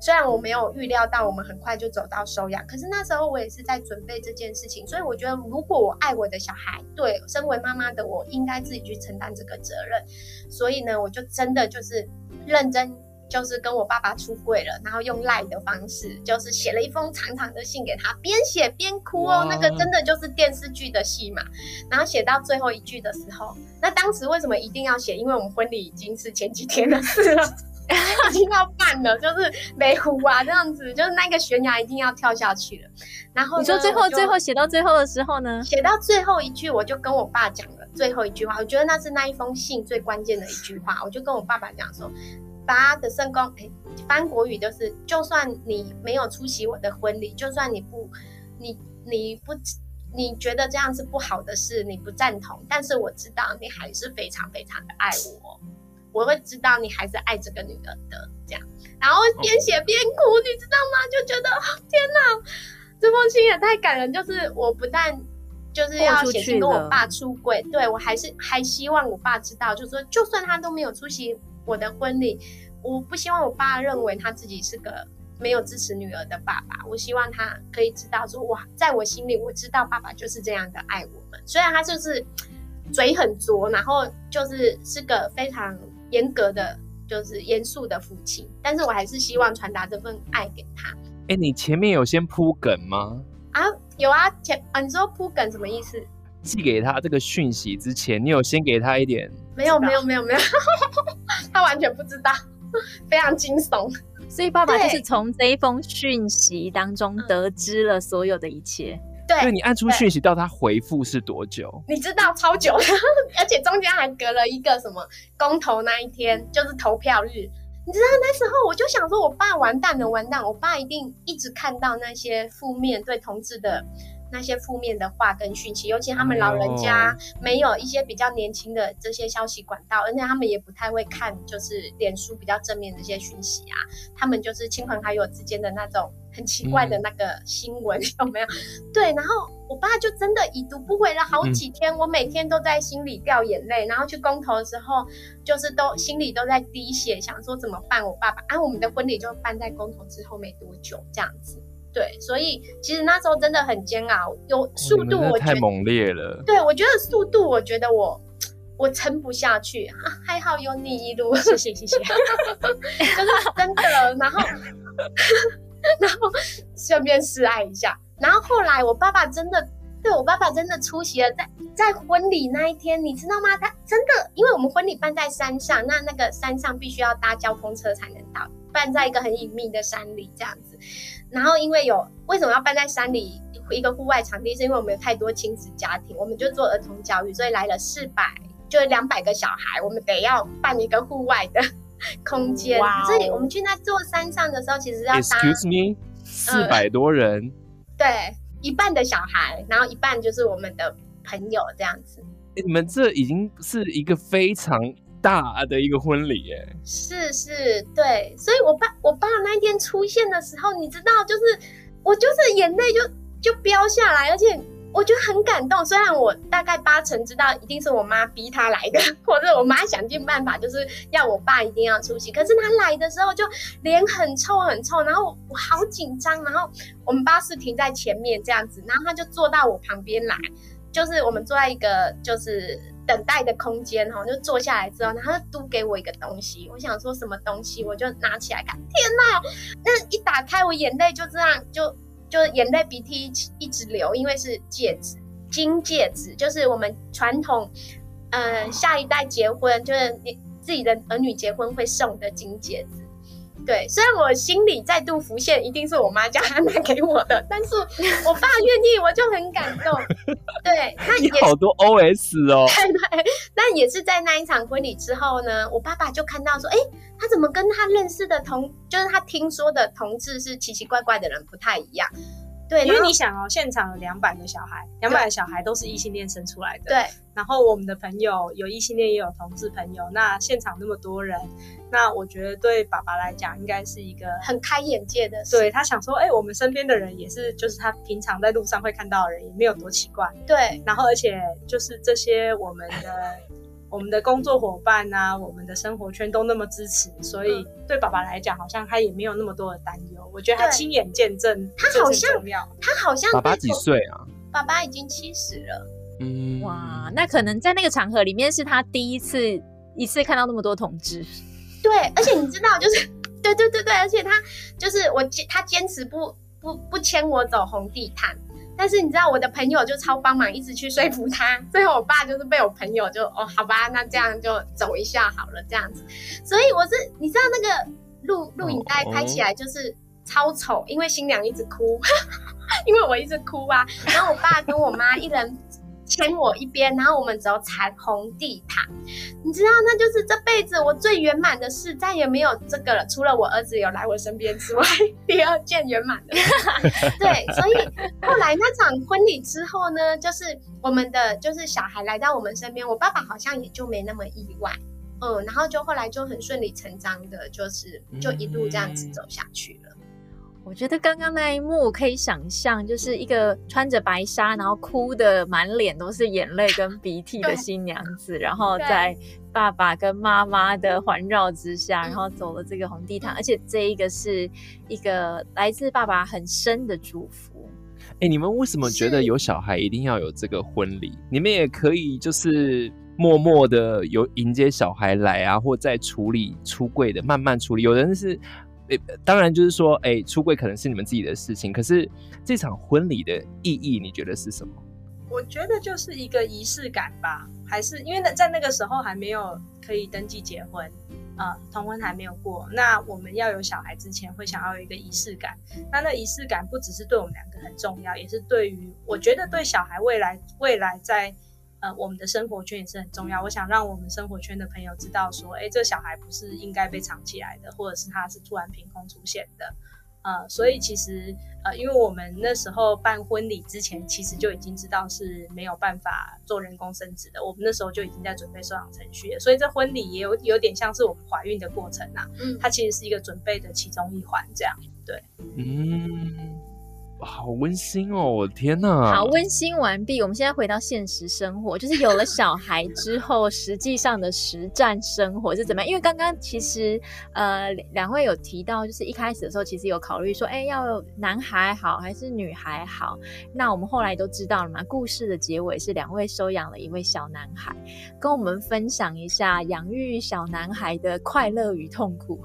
虽然我没有预料到我们很快就走到收养，可是那时候我也是在准备这件事情，所以我觉得如果我爱我的小孩，对，身为妈妈的我应该自己去承担这个责任。所以呢，我就真的就是认真。就是跟我爸爸出柜了，然后用赖的方式，就是写了一封长长的信给他，边写边哭哦，那个真的就是电视剧的戏嘛。然后写到最后一句的时候，那当时为什么一定要写？因为我们婚礼已经是前几天的事了，已经要办了，就是没胡啊这样子，就是那个悬崖一定要跳下去了。然后你说最后最后写到最后的时候呢？写到最后一句，我就跟我爸讲了。最后一句话，我觉得那是那一封信最关键的一句话。我就跟我爸爸讲说，爸的圣公，哎，翻国语就是，就算你没有出席我的婚礼，就算你不，你你不，你觉得这样是不好的事，你不赞同，但是我知道你还是非常非常的爱我，我会知道你还是爱这个女儿的，这样。然后边写边哭，你知道吗？就觉得天哪，这封信也太感人，就是我不但。就是要写信跟我爸出轨，对，我还是还希望我爸知道，就是说，就算他都没有出席我的婚礼，我不希望我爸认为他自己是个没有支持女儿的爸爸。我希望他可以知道说，哇，在我心里，我知道爸爸就是这样的爱我们。虽然他就是嘴很拙，然后就是是个非常严格的，就是严肃的父亲，但是我还是希望传达这份爱给他。哎，你前面有先铺梗吗？啊，有啊，前啊，你说铺梗什么意思？寄给他这个讯息之前，你有先给他一点？没有，没有，没有，没有，他完全不知道，非常惊悚。所以爸爸就是从这一封讯息当中得知了所有的一切。对，所以你按出讯息到他回复是多久？你知道超久，而且中间还隔了一个什么公投那一天，就是投票日。你知道那时候我就想说，我爸完蛋了，完蛋！我爸一定一直看到那些负面对同志的那些负面的话跟讯息，尤其他们老人家没有一些比较年轻的这些消息管道，而且他们也不太会看，就是脸书比较正面的一些讯息啊，他们就是亲朋好友之间的那种。很奇怪的那个新闻、嗯、有没有？对，然后我爸就真的已读不回了好几天，嗯、我每天都在心里掉眼泪，然后去公投的时候，就是都心里都在滴血，想说怎么办？我爸爸，啊，我们的婚礼就办在公投之后没多久，这样子。对，所以其实那时候真的很煎熬，有速度我觉得、哦、太猛烈了。对，我觉得速度，我觉得我我撑不下去啊，还好有你一路，谢谢谢谢，就是真的，然后。然后顺便示爱一下，然后后来我爸爸真的，对，我爸爸真的出席了，在在婚礼那一天，你知道吗？他真的，因为我们婚礼办在山上，那那个山上必须要搭交通车才能到，办在一个很隐秘的山里这样子。然后因为有为什么要办在山里一个户外场地，是因为我们有太多亲子家庭，我们就做儿童教育，所以来了四百，就两百个小孩，我们得要办一个户外的。空间，所以我们去那座山上的时候，其实要搭。Excuse me，四百多人。嗯，对，一半的小孩，然后一半就是我们的朋友这样子。你们这已经是一个非常大的一个婚礼耶。是是，对，所以我爸我爸那一天出现的时候，你知道，就是我就是眼泪就就飙下来，而且。我觉得很感动，虽然我大概八成知道一定是我妈逼他来的，或者我妈想尽办法就是要我爸一定要出席。可是他来的时候就脸很臭很臭，然后我好紧张。然后我们巴士停在前面这样子，然后他就坐到我旁边来，就是我们坐在一个就是等待的空间哈，就坐下来之后，然后他就嘟给我一个东西。我想说什么东西，我就拿起来看，天哪！那一打开，我眼泪就这样就。就眼泪鼻涕一直一直流，因为是戒指，金戒指，就是我们传统，呃，下一代结婚就是你自己的儿女结婚会送的金戒指。对，虽然我心里再度浮现，一定是我妈叫他拿给我的，但是我爸愿意，我就很感动。对，那也好多 OS 哦。对 对，那也是在那一场婚礼之后呢，我爸爸就看到说，哎，他怎么跟他认识的同，就是他听说的同志是奇奇怪怪的人不太一样。对，因为你想哦，现场有两百个小孩，两百个小孩都是异性恋生出来的。对。然后我们的朋友有异性恋，也有同志朋友。那现场那么多人，那我觉得对爸爸来讲，应该是一个很开眼界的事。对，他想说，哎，我们身边的人也是，就是他平常在路上会看到的人，也没有多奇怪。对。然后，而且就是这些我们的。我们的工作伙伴啊，我们的生活圈都那么支持，所以对爸爸来讲，好像他也没有那么多的担忧。我觉得他亲眼见证，他好像他好像爸爸几岁啊？爸爸已经七十了。嗯，哇，那可能在那个场合里面是他第一次一次看到那么多同志。对，而且你知道，就是 对对对对，而且他就是我坚他坚持不不不牵我走红地毯。但是你知道我的朋友就超帮忙，一直去说服他。最后我爸就是被我朋友就哦，好吧，那这样就走一下好了，这样子。所以我是你知道那个录录影带拍起来就是超丑，因为新娘一直哭，因为我一直哭啊。然后我爸跟我妈一人牵我一边，然后我们走彩虹地毯。你知道，那就是这辈子我最圆满的事，再也没有这个了。除了我儿子有来我身边之外，第二件圆满的。对，所以后来那场婚礼之后呢，就是我们的就是小孩来到我们身边，我爸爸好像也就没那么意外。嗯，然后就后来就很顺理成章的，就是就一路这样子走下去了。我觉得刚刚那一幕可以想象，就是一个穿着白纱，然后哭的满脸都是眼泪跟鼻涕的新娘子，然后在爸爸跟妈妈的环绕之下，然后走了这个红地毯，而且这一个是一个来自爸爸很深的祝福。哎，你们为什么觉得有小孩一定要有这个婚礼？你们也可以就是默默的有迎接小孩来啊，或在处理出柜的，慢慢处理。有人是。欸、当然就是说，哎、出柜可能是你们自己的事情，可是这场婚礼的意义，你觉得是什么？我觉得就是一个仪式感吧，还是因为那，在那个时候还没有可以登记结婚，啊、同婚还没有过，那我们要有小孩之前，会想要有一个仪式感。那那仪式感不只是对我们两个很重要，也是对于我觉得对小孩未来未来在。呃，我们的生活圈也是很重要。我想让我们生活圈的朋友知道，说，哎，这小孩不是应该被藏起来的，或者是他是突然凭空出现的。呃，所以其实，呃，因为我们那时候办婚礼之前，其实就已经知道是没有办法做人工生殖的。我们那时候就已经在准备收养程序了，所以这婚礼也有有点像是我们怀孕的过程啊。嗯，它其实是一个准备的其中一环，这样。对，嗯。好温馨哦！我天哪，好温馨完毕。我们现在回到现实生活，就是有了小孩之后，实际上的实战生活是怎么样？因为刚刚其实呃两位有提到，就是一开始的时候其实有考虑说，哎，要男孩好还是女孩好？那我们后来都知道了嘛。故事的结尾是两位收养了一位小男孩，跟我们分享一下养育小男孩的快乐与痛苦。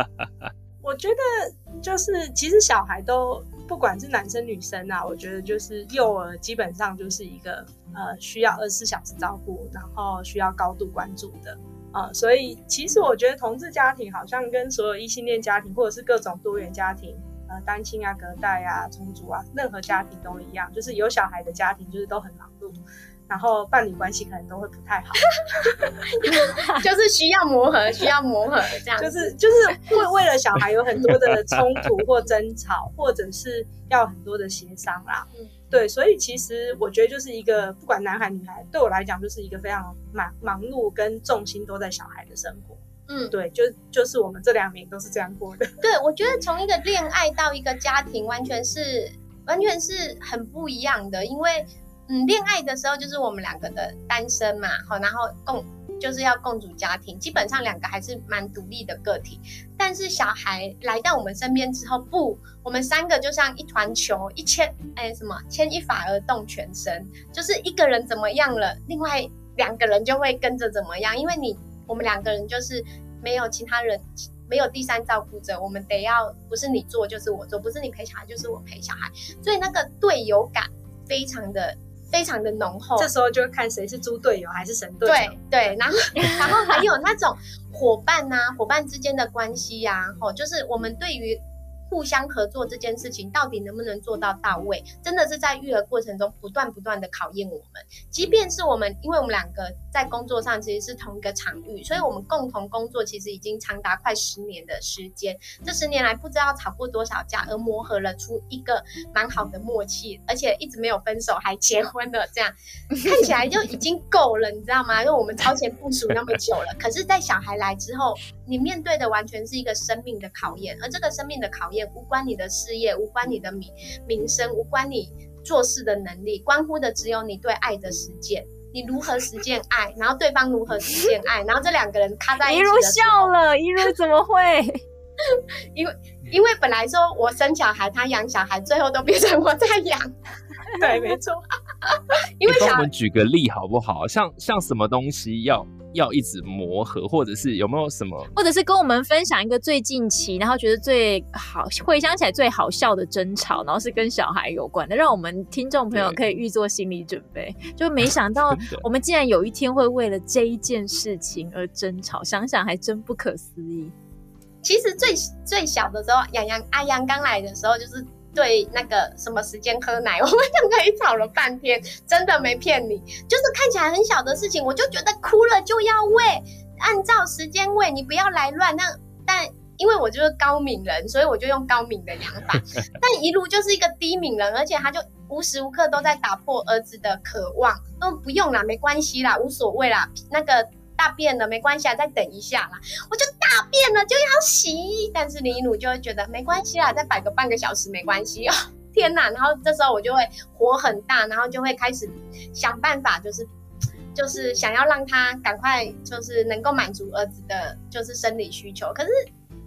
我觉得就是其实小孩都。不管是男生女生啊，我觉得就是幼儿基本上就是一个呃需要二十四小时照顾，然后需要高度关注的啊、所以其实我觉得同志家庭好像跟所有异性恋家庭或者是各种多元家庭，呃单亲啊、隔代啊、重组啊，任何家庭都一样，就是有小孩的家庭就是都很忙碌。然后伴侣关系可能都会不太好，就是需要磨合，需要磨合这样。就是就是为为了小孩有很多的冲突或争吵，或者是要很多的协商啦。嗯，对，所以其实我觉得就是一个不管男孩女孩，对我来讲就是一个非常忙忙碌跟重心都在小孩的生活。嗯，对，就就是我们这两年都是这样过的。对，我觉得从一个恋爱到一个家庭，完全是完全是很不一样的，因为。嗯，恋爱的时候就是我们两个的单身嘛，好，然后共就是要共组家庭，基本上两个还是蛮独立的个体。但是小孩来到我们身边之后，不，我们三个就像一团球，一牵哎什么牵一发而动全身，就是一个人怎么样了，另外两个人就会跟着怎么样，因为你我们两个人就是没有其他人，没有第三照顾者，我们得要不是你做就是我做，不是你陪小孩就是我陪小孩，所以那个队友感非常的。非常的浓厚，这时候就会看谁是猪队友还是神队友。对对，然后 然后还有那种伙伴呐、啊，伙伴之间的关系呀、啊，吼，就是我们对于。互相合作这件事情到底能不能做到到位，真的是在育儿过程中不断不断的考验我们。即便是我们，因为我们两个在工作上其实是同一个场域，所以我们共同工作其实已经长达快十年的时间。这十年来不知道吵过多少架，而磨合了出一个蛮好的默契，而且一直没有分手，还结婚了，这样 看起来就已经够了，你知道吗？因为我们超前部署那么久了。可是，在小孩来之后，你面对的完全是一个生命的考验，而这个生命的考验。也无关你的事业，无关你的名名声，无关你做事的能力，关乎的只有你对爱的实践。你如何实践爱，然后对方如何实践爱，然后这两个人卡在一起如笑了，一如怎么会？因为因为本来说我生小孩，他养小孩，最后都变成我在养。对，没错。因为我们举个例好不好？像像什么东西要？要一直磨合，或者是有没有什么，或者是跟我们分享一个最近期，然后觉得最好回想起来最好笑的争吵，然后是跟小孩有关的，让我们听众朋友可以预做心理准备。就没想到我们竟然有一天会为了这一件事情而争吵，想想还真不可思议。其实最最小的时候，洋洋阿洋刚来的时候就是。对那个什么时间喝奶，我们两个也吵了半天，真的没骗你，就是看起来很小的事情，我就觉得哭了就要喂，按照时间喂，你不要来乱。那但因为我就是高敏人，所以我就用高敏的养法。但一路就是一个低敏人，而且他就无时无刻都在打破儿子的渴望，都不用啦，没关系啦，无所谓啦，那个。大便了没关系啊，再等一下啦。我就大便了就要洗，但是李努就会觉得没关系啦，再摆个半个小时没关系哦。天哪！然后这时候我就会火很大，然后就会开始想办法，就是就是想要让他赶快就是能够满足儿子的，就是生理需求。可是。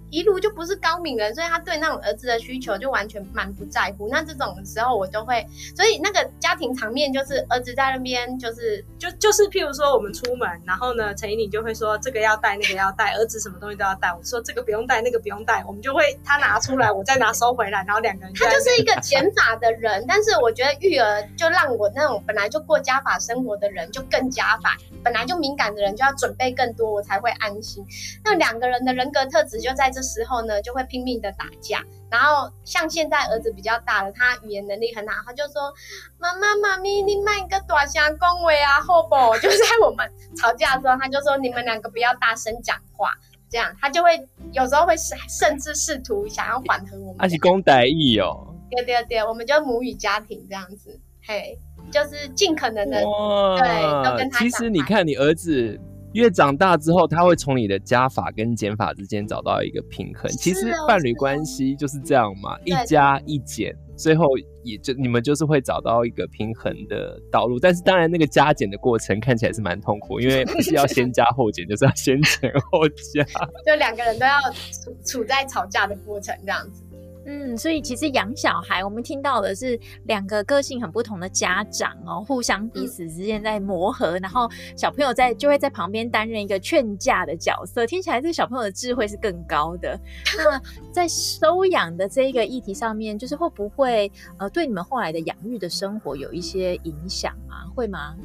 一路就不是高敏人，所以他对那种儿子的需求就完全蛮不在乎。那这种时候我都会，所以那个家庭场面就是儿子在那边，就是就就是譬如说我们出门，然后呢，陈怡你就会说这个要带，那个要带，儿子什么东西都要带。我说这个不用带，那个不用带，我们就会他拿出来，我再拿收回来，然后两个人。他就是一个减法的人，但是我觉得育儿就让我那种本来就过加法生活的人就更加法，本来就敏感的人就要准备更多，我才会安心。那两个人的人格特质就在这时候呢，就会拼命的打架。然后像现在儿子比较大了，他语言能力很好，他就说：“妈妈妈咪，你卖个大声恭维啊，好不好？” 就在我们吵架的时候，他就说：“你们两个不要大声讲话。”这样他就会有时候会甚至试图想要缓和我们。他是讲台语哦。对对对，我们就母语家庭这样子，嘿，就是尽可能的对都跟他。其实你看，你儿子。越长大之后，他会从你的加法跟减法之间找到一个平衡。其实伴侣关系就是这样嘛，一加一减，最后也就你们就是会找到一个平衡的道路。但是当然，那个加减的过程看起来是蛮痛苦，因为不是要先加后减，就是要先减后加，就两个人都要处处在吵架的过程这样子。嗯，所以其实养小孩，我们听到的是两个个性很不同的家长哦，互相彼此之间在磨合，嗯、然后小朋友在就会在旁边担任一个劝架的角色。听起来这个小朋友的智慧是更高的。那 在收养的这一个议题上面，就是会不会呃对你们后来的养育的生活有一些影响吗？会吗？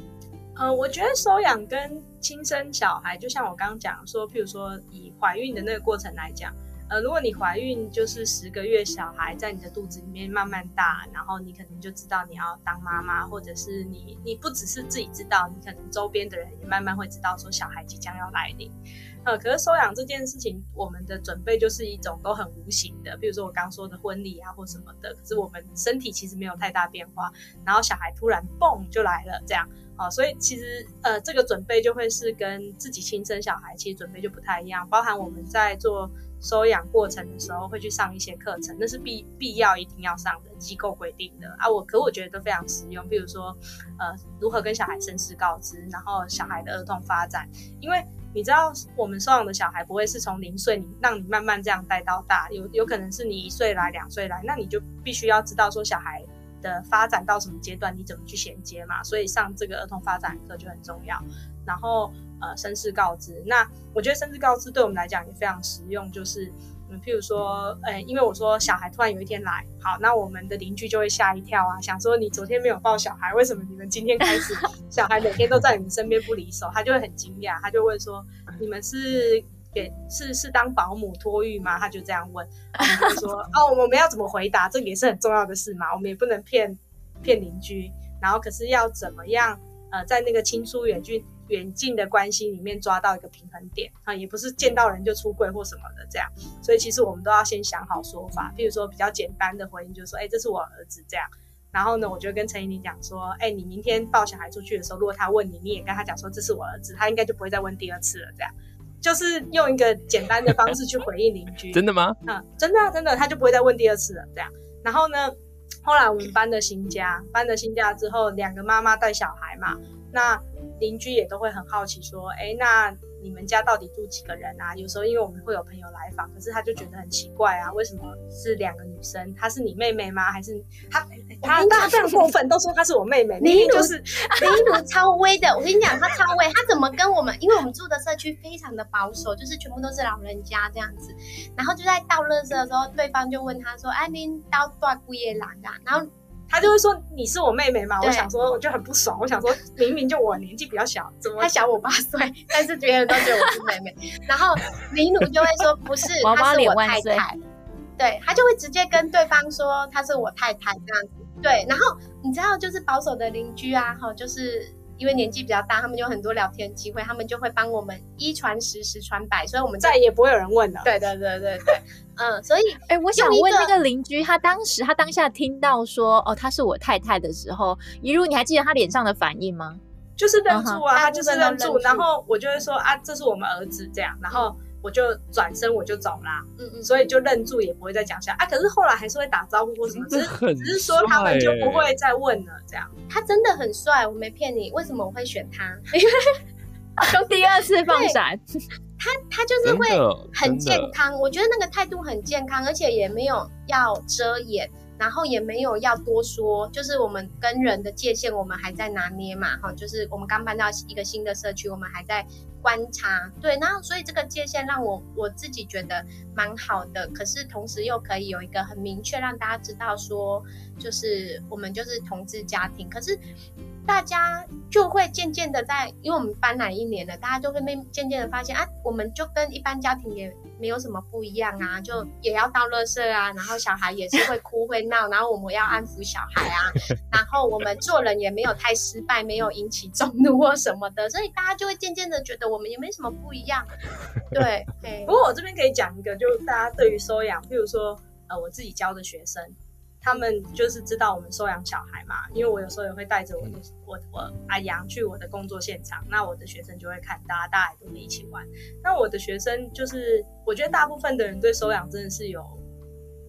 呃，我觉得收养跟亲生小孩，就像我刚刚讲说，譬如说以怀孕的那个过程来讲。呃，如果你怀孕就是十个月，小孩在你的肚子里面慢慢大，然后你可能就知道你要当妈妈，或者是你你不只是自己知道，你可能周边的人也慢慢会知道说小孩即将要来临。呃，可是收养这件事情，我们的准备就是一种都很无形的，比如说我刚说的婚礼啊或什么的，可是我们身体其实没有太大变化，然后小孩突然蹦就来了，这样啊，所以其实呃这个准备就会是跟自己亲生小孩其实准备就不太一样，包含我们在做。收养过程的时候会去上一些课程，那是必必要一定要上的机构规定的啊。我可我觉得都非常实用，比如说，呃，如何跟小孩身世告知，然后小孩的儿童发展，因为你知道我们收养的小孩不会是从零岁你让你慢慢这样带到大，有有可能是你一岁来两岁来，那你就必须要知道说小孩的发展到什么阶段，你怎么去衔接嘛，所以上这个儿童发展课就很重要，然后。呃，身世告知，那我觉得身世告知对我们来讲也非常实用。就是，嗯，譬如说，呃，因为我说小孩突然有一天来，好，那我们的邻居就会吓一跳啊，想说你昨天没有抱小孩，为什么你们今天开始 小孩每天都在你们身边不离手？他就会很惊讶，他就问说，你们是给是是当保姆托育吗？他就这样问，他就说，哦，我们要怎么回答？这个也是很重要的事嘛，我们也不能骗骗邻居，然后可是要怎么样？呃，在那个亲疏远近。远近的关系里面抓到一个平衡点啊，也不是见到人就出柜或什么的这样，所以其实我们都要先想好说法。譬如说比较简单的回应就是说，哎、欸，这是我儿子这样。然后呢，我就跟陈怡宁讲说，哎、欸，你明天抱小孩出去的时候，如果他问你，你也跟他讲说这是我儿子，他应该就不会再问第二次了。这样，就是用一个简单的方式去回应邻居。真的吗？嗯，真的啊，真的，他就不会再问第二次了。这样，然后呢，后来我们搬了新家，搬了新家之后，两个妈妈带小孩嘛，那。邻居也都会很好奇，说：“哎，那你们家到底住几个人啊？”有时候因为我们会有朋友来访，可是他就觉得很奇怪啊，为什么是两个女生？她是你妹妹吗？还是她？她她非常过分，都说她是我妹妹。李就是李鲁超威的，我跟你讲，她超威，她怎么跟我们？因为我们住的社区非常的保守，就是全部都是老人家这样子。然后就在倒垃圾的时候，对方就问他说：“哎，您倒多少姑爷郎的？”然后。他就会说，你是我妹妹嘛？我想说我就很不爽，我想说明明就我年纪比较小，怎么他小我八岁？但是别人都觉得我是妹妹。然后李努就会说不是，她是我太太。对，他就会直接跟对方说他是我太太这样子。对，然后你知道就是保守的邻居啊，哈，就是。因为年纪比较大，他们就有很多聊天机会，他们就会帮我们一传十，十传百，所以我们再也不会有人问了。对对对对对，嗯，所以 哎，我想问那个邻居，他当时他当下听到说哦，他是我太太的时候，一如你还记得他脸上的反应吗？就是愣住啊，uh -huh, 他就是愣住，然后我就会说啊，这是我们儿子这样，然后。我就转身我就走啦，嗯嗯，所以就愣住也不会再讲下啊。可是后来还是会打招呼或什么，只是只是说他们就不会再问了这样。他真的很帅，我没骗你。为什么我会选他？就第二次放闪，他他就是会很健康。我觉得那个态度很健康，而且也没有要遮掩，然后也没有要多说。就是我们跟人的界限，我们还在拿捏嘛，哈，就是我们刚搬到一个新的社区，我们还在。观察，对，然后所以这个界限让我我自己觉得蛮好的，可是同时又可以有一个很明确让大家知道说，就是我们就是同志家庭，可是。大家就会渐渐的在，因为我们搬来一年了，大家就会渐渐的发现啊，我们就跟一般家庭也没有什么不一样啊，就也要倒垃圾啊，然后小孩也是会哭会闹，然后我们要安抚小孩啊，然后我们做人也没有太失败，没有引起众怒或什么的，所以大家就会渐渐的觉得我们也没什么不一样。对，对。不过我这边可以讲一个，就是大家对于收养，譬如说呃，我自己教的学生。他们就是知道我们收养小孩嘛，因为我有时候也会带着我的我我阿阳去我的工作现场，那我的学生就会看大家大家都会一起玩。那我的学生就是，我觉得大部分的人对收养真的是有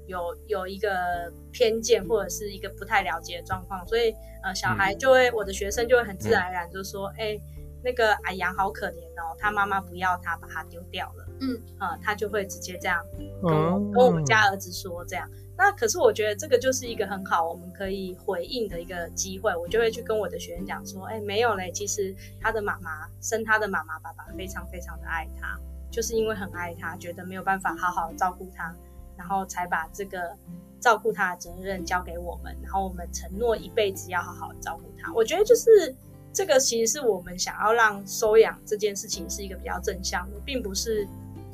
有有一个偏见或者是一个不太了解的状况，所以呃，小孩就会我的学生就会很自然而然就说，哎、欸，那个阿阳好可怜哦，他妈妈不要他，把他丢掉了。嗯，呃，他就会直接这样跟我跟我们家儿子说这样。那可是我觉得这个就是一个很好，我们可以回应的一个机会。我就会去跟我的学员讲说，哎，没有嘞，其实他的妈妈生他的妈妈爸爸非常非常的爱他，就是因为很爱他，觉得没有办法好好照顾他，然后才把这个照顾他的责任交给我们，然后我们承诺一辈子要好好照顾他。我觉得就是这个其实是我们想要让收养这件事情是一个比较正向的，并不是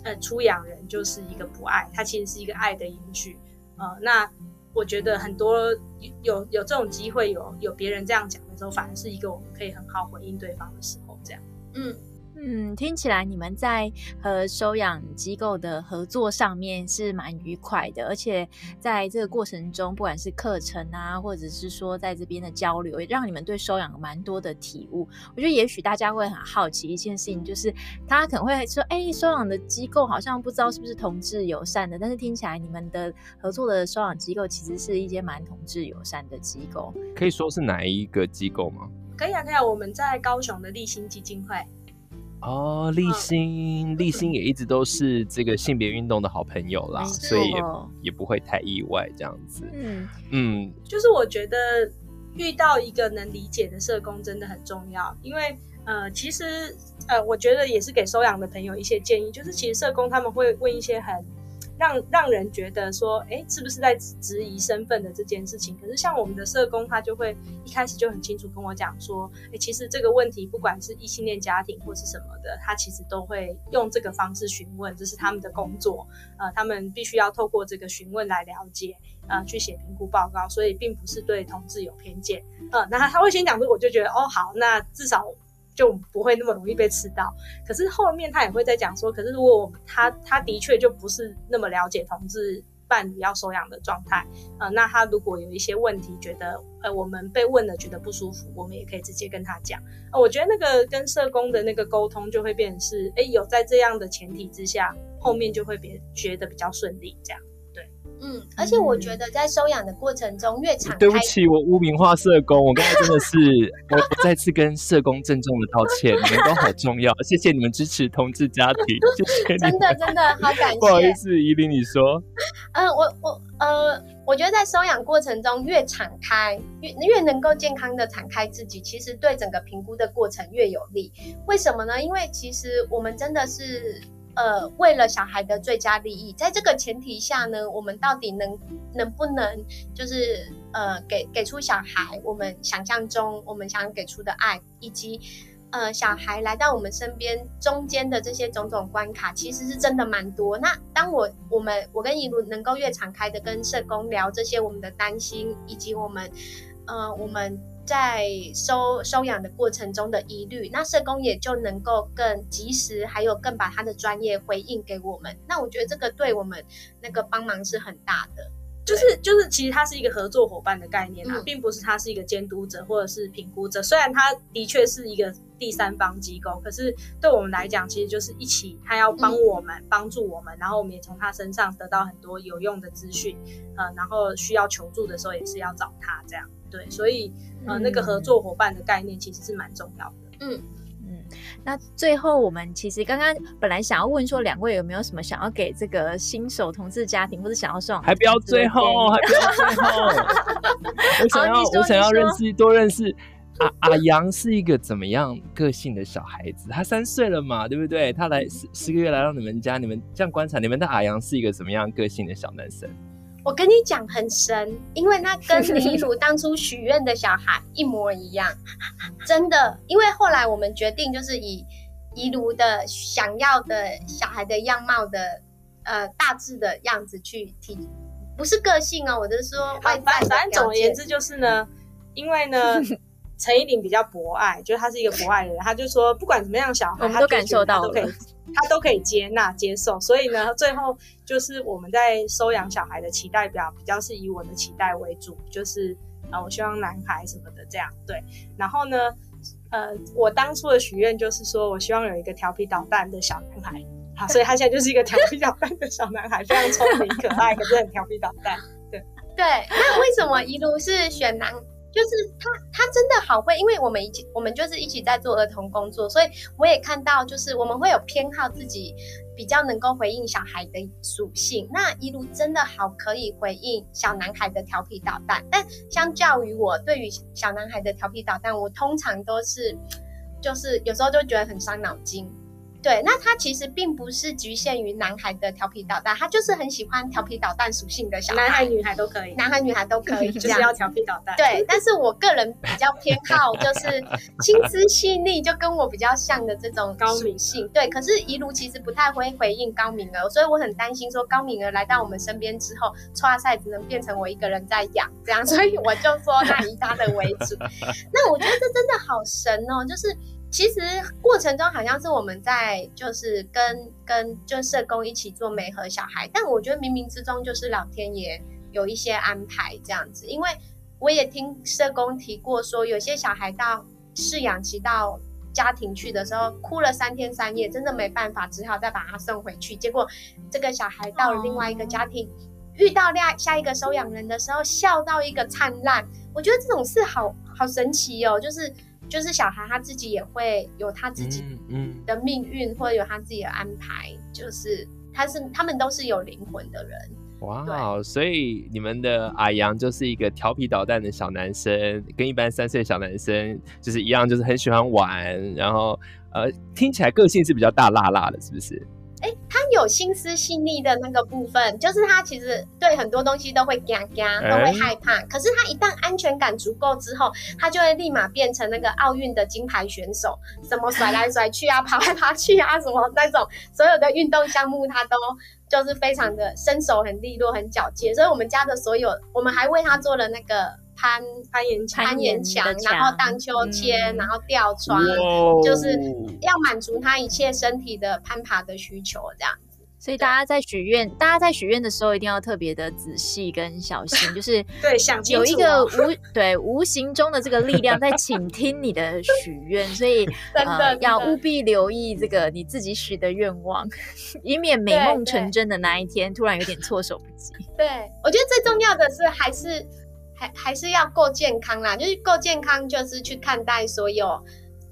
呃出养人就是一个不爱，他其实是一个爱的延续。呃，那我觉得很多有有这种机会，有有别人这样讲的时候，反而是一个我们可以很好回应对方的时候，这样，嗯。嗯，听起来你们在和收养机构的合作上面是蛮愉快的，而且在这个过程中，不管是课程啊，或者是说在这边的交流，也让你们对收养蛮多的体悟。我觉得也许大家会很好奇一件事情，就是大家可能会说，哎，收养的机构好像不知道是不是同志友善的，但是听起来你们的合作的收养机构其实是一间蛮同志友善的机构。可以说是哪一个机构吗？可以啊，可以啊，我们在高雄的立新基金会。哦，立新，立新也一直都是这个性别运动的好朋友啦，所以也也不会太意外这样子。嗯嗯，就是我觉得遇到一个能理解的社工真的很重要，因为呃，其实呃，我觉得也是给收养的朋友一些建议，就是其实社工他们会问一些很。让让人觉得说，哎，是不是在质疑身份的这件事情？可是像我们的社工，他就会一开始就很清楚跟我讲说，哎，其实这个问题不管是异性恋家庭或是什么的，他其实都会用这个方式询问，这是他们的工作，呃，他们必须要透过这个询问来了解，呃，去写评估报告，所以并不是对同志有偏见，呃，那他他会先讲这个，我就觉得，哦，好，那至少。就不会那么容易被吃到，可是后面他也会再讲说，可是如果我他他的确就不是那么了解同志伴侣要收养的状态，呃，那他如果有一些问题，觉得呃我们被问了觉得不舒服，我们也可以直接跟他讲。呃，我觉得那个跟社工的那个沟通就会变成是，哎，有在这样的前提之下，后面就会别觉得比较顺利这样。嗯，而且我觉得在收养的过程中越敞开，对不起，我污名化社工，我刚才真的是，我我再次跟社工郑重的道歉，你们都好重要，谢谢你们支持同志家庭，谢谢你们，真的真的好感谢，不好意思，宜玲你说，嗯、呃，我我呃，我觉得在收养过程中越敞开，越越能够健康的敞开自己，其实对整个评估的过程越有利。为什么呢？因为其实我们真的是。呃，为了小孩的最佳利益，在这个前提下呢，我们到底能能不能就是呃给给出小孩我们想象中我们想给出的爱，以及呃，小孩来到我们身边中间的这些种种关卡，其实是真的蛮多。那当我我们我跟怡如能够越敞开的跟社工聊这些我们的担心，以及我们呃我们在收收养的过程中的疑虑，那社工也就能够更及时，还有更把他的专业回应给我们。那我觉得这个对我们那个帮忙是很大的。就是就是，其实他是一个合作伙伴的概念啊，嗯、并不是他是一个监督者或者是评估者。虽然他的确是一个第三方机构，可是对我们来讲，其实就是一起，他要帮我们、帮、嗯、助我们，然后我们也从他身上得到很多有用的资讯。呃，然后需要求助的时候，也是要找他这样。对，所以呃，那个合作伙伴的概念其实是蛮重要的。嗯。那最后，我们其实刚刚本来想要问说，两位有没有什么想要给这个新手同志家庭，或者想要送，还不要最后，还不要最后。我想要，我想要认识多认识阿阿阳是一个怎么样个性的小孩子？他三岁了嘛，对不对？他来十十个月来到你们家，你们这样观察，你们的阿阳是一个怎么样个性的小男生？我跟你讲很神，因为他跟 李鲁当初许愿的小孩一模一样，真的。因为后来我们决定就是以怡如的想要的小孩的样貌的呃大致的样子去提，不是个性哦，我就是说外在。反正总而言之就是呢，因为呢，陈依林比较博爱，就是他是一个博爱的人，他就说不管怎么样小孩，我们都感受到了。他都可以接纳接受，所以呢，最后就是我们在收养小孩的期待表比较是以我的期待为主，就是呃，我希望男孩什么的这样对。然后呢，呃，我当初的许愿就是说我希望有一个调皮捣蛋的小男孩，好，所以他现在就是一个调皮捣蛋的小男孩，非常聪明可爱，可是很调皮捣蛋。对 对，那为什么一路是选男？就是他，他真的好会，因为我们一起，我们就是一起在做儿童工作，所以我也看到，就是我们会有偏好自己比较能够回应小孩的属性。那一路真的好可以回应小男孩的调皮捣蛋，但相较于我对于小男孩的调皮捣蛋，我通常都是，就是有时候就觉得很伤脑筋。对，那他其实并不是局限于男孩的调皮捣蛋，他就是很喜欢调皮捣蛋属性的小孩，男孩女孩都可以，男孩女孩都可以，就是要调皮捣蛋。对，但是我个人比较偏好就是心思细腻，就跟我比较像的这种高敏性。对，可是怡如其实不太会回应高敏儿，所以我很担心说高敏儿来到我们身边之后，剉赛只能变成我一个人在养这样，所以我就说那以他的为主。那我觉得这真的好神哦，就是。其实过程中好像是我们在就是跟跟就社工一起做媒和小孩，但我觉得冥冥之中就是老天爷有一些安排这样子，因为我也听社工提过说，有些小孩到试养期到家庭去的时候，哭了三天三夜，真的没办法，只好再把他送回去。结果这个小孩到了另外一个家庭，遇到下下一个收养人的时候，笑到一个灿烂。我觉得这种事好好神奇哦，就是。就是小孩他自己也会有他自己的命运，或者有他自己的安排。就是他是他们都是有灵魂的人。哇，所以你们的阿阳就是一个调皮捣蛋的小男生，跟一般三岁小男生就是一样，就是很喜欢玩。然后呃，听起来个性是比较大辣辣的，是不是？哎，他有心思细腻的那个部分，就是他其实对很多东西都会惊惊，都会害怕。可是他一旦安全感足够之后，他就会立马变成那个奥运的金牌选手，什么甩来甩去啊，爬来爬去啊，什么那种 所有的运动项目，他都就是非常的身手很利落，很矫健。所以我们家的所有，我们还为他做了那个。攀攀岩墙，攀岩墙，然后荡秋千，嗯、然后吊床，就是要满足他一切身体的攀爬的需求，这样子。所以大家在许愿，大家在许愿的时候一定要特别的仔细跟小心，就是 对，想有一个无对无形中的这个力量在倾听你的许愿，所以 真的、呃、要务必留意这个你自己许的愿望，以免美梦成真的那一天突然有点措手不及。对，我觉得最重要的是还是。还还是要够健康啦，就是够健康，就是去看待所有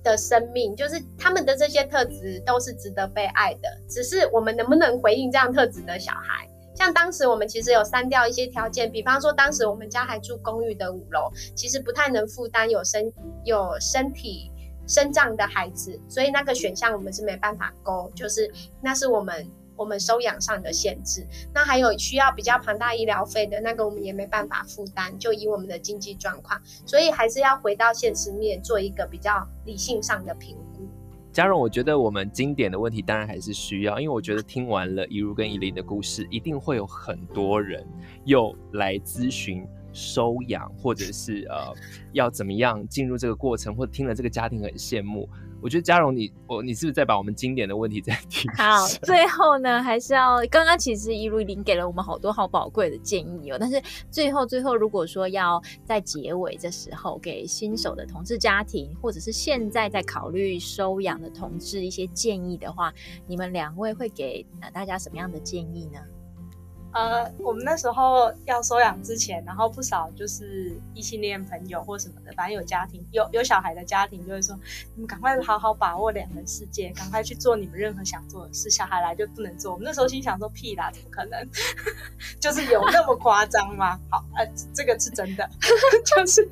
的生命，就是他们的这些特质都是值得被爱的，只是我们能不能回应这样特质的小孩。像当时我们其实有删掉一些条件，比方说当时我们家还住公寓的五楼，其实不太能负担有身有身体身障的孩子，所以那个选项我们是没办法勾，就是那是我们。我们收养上的限制，那还有需要比较庞大医疗费的那个，我们也没办法负担，就以我们的经济状况，所以还是要回到现实面做一个比较理性上的评估。嘉荣，我觉得我们经典的问题当然还是需要，因为我觉得听完了一如跟宜霖的故事，一定会有很多人又来咨询收养，或者是呃要怎么样进入这个过程，或者听了这个家庭很羡慕。我觉得嘉荣，你我你是不是再把我们经典的问题再提？好，最后呢，还是要刚刚其实一如已经给了我们好多好宝贵的建议哦。但是最后最后，如果说要在结尾这时候给新手的同志家庭，或者是现在在考虑收养的同志一些建议的话，你们两位会给大家什么样的建议呢？呃，我们那时候要收养之前，然后不少就是异性恋朋友或什么的，反正有家庭有有小孩的家庭，就会说，你们赶快好好把握两人世界，赶快去做你们任何想做的事，小孩来就不能做。我们那时候心想说，屁啦，怎么可能？就是有那么夸张吗？好，呃，这个是真的，就是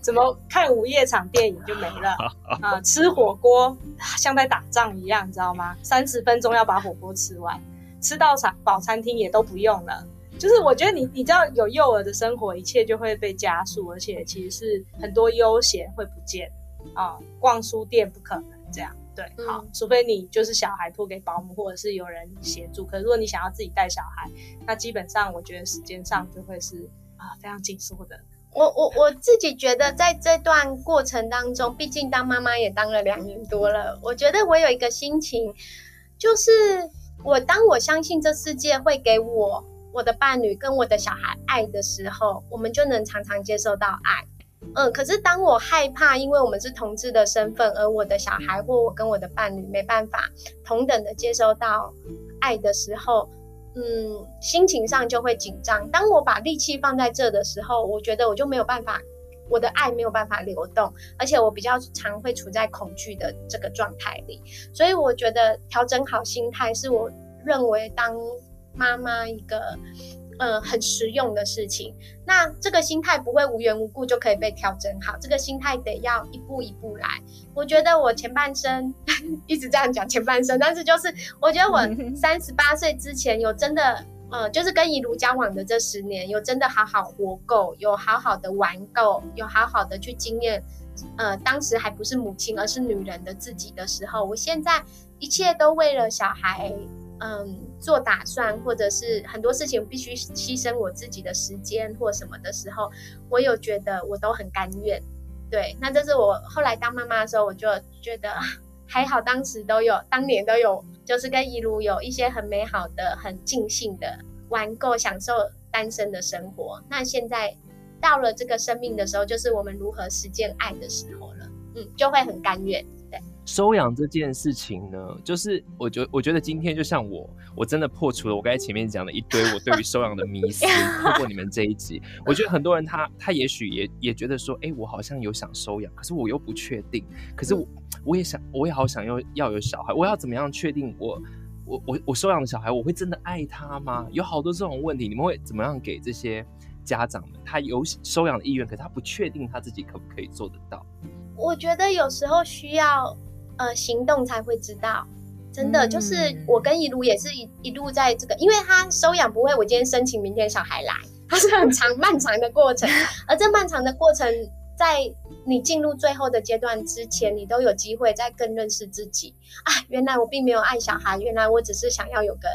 怎么看午夜场电影就没了 啊、呃，吃火锅像在打仗一样，你知道吗？三十分钟要把火锅吃完。吃到餐饱餐厅也都不用了，就是我觉得你你知道有幼儿的生活，一切就会被加速，而且其实是很多悠闲会不见啊、呃，逛书店不可能这样，对，好，除非你就是小孩托给保姆或者是有人协助，可是如果你想要自己带小孩，那基本上我觉得时间上就会是啊、呃、非常紧缩的。我我我自己觉得在这段过程当中，毕竟当妈妈也当了两年多了，我觉得我有一个心情就是。我当我相信这世界会给我我的伴侣跟我的小孩爱的时候，我们就能常常接受到爱。嗯，可是当我害怕，因为我们是同志的身份，而我的小孩或我跟我的伴侣没办法同等的接受到爱的时候，嗯，心情上就会紧张。当我把力气放在这的时候，我觉得我就没有办法。我的爱没有办法流动，而且我比较常会处在恐惧的这个状态里，所以我觉得调整好心态是我认为当妈妈一个呃很实用的事情。那这个心态不会无缘无故就可以被调整好，这个心态得要一步一步来。我觉得我前半生 一直这样讲前半生，但是就是我觉得我 三十八岁之前有真的。嗯，就是跟宜如交往的这十年，有真的好好活够，有好好的玩够，有好好的去经验，呃，当时还不是母亲，而是女人的自己的时候，我现在一切都为了小孩，嗯，做打算，或者是很多事情必须牺牲我自己的时间或什么的时候，我有觉得我都很甘愿。对，那这是我后来当妈妈的时候，我就觉得。还好，当时都有，当年都有，就是跟一路有一些很美好的、很尽兴的玩够、享受单身的生活。那现在到了这个生命的时候，就是我们如何实践爱的时候了。嗯，就会很甘愿。收养这件事情呢，就是我觉我觉得今天就像我，我真的破除了我刚才前面讲的一堆我对于收养的迷思。透过你们这一集，我觉得很多人他他也许也也觉得说，哎、欸，我好像有想收养，可是我又不确定。可是我我也想，我也好想要要有小孩，我要怎么样确定我我我我收养的小孩，我会真的爱他吗？有好多这种问题，你们会怎么样给这些家长们？他有收养的意愿，可是他不确定他自己可不可以做得到？我觉得有时候需要。呃，行动才会知道，真的、嗯、就是我跟宜如也是一一路在这个，因为他收养不会，我今天申请，明天小孩来，它是很长 漫长的过程，而这漫长的过程，在你进入最后的阶段之前，你都有机会再更认识自己啊，原来我并没有爱小孩，原来我只是想要有个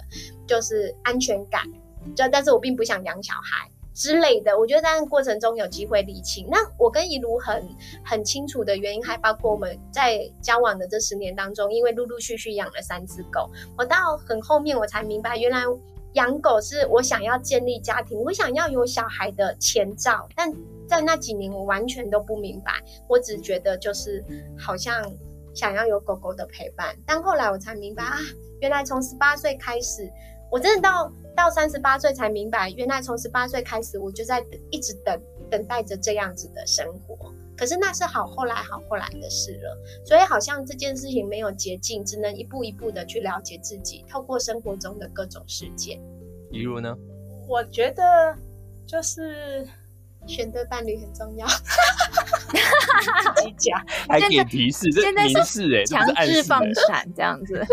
就是安全感，就但是我并不想养小孩。之类的，我觉得在那过程中有机会理清。那我跟宜如很很清楚的原因，还包括我们在交往的这十年当中，因为陆陆续续养了三只狗，我到很后面我才明白，原来养狗是我想要建立家庭，我想要有小孩的前兆。但在那几年，我完全都不明白，我只觉得就是好像想要有狗狗的陪伴。但后来我才明白啊，原来从十八岁开始，我真的到。到三十八岁才明白，原来从十八岁开始，我就在一直等等待着这样子的生活。可是那是好后来好后来的事了，所以好像这件事情没有捷径，只能一步一步的去了解自己，透过生活中的各种事件。比如呢？我觉得就是选对伴侣很重要。自己讲，还给提示，现在是哎，强制放闪这样子。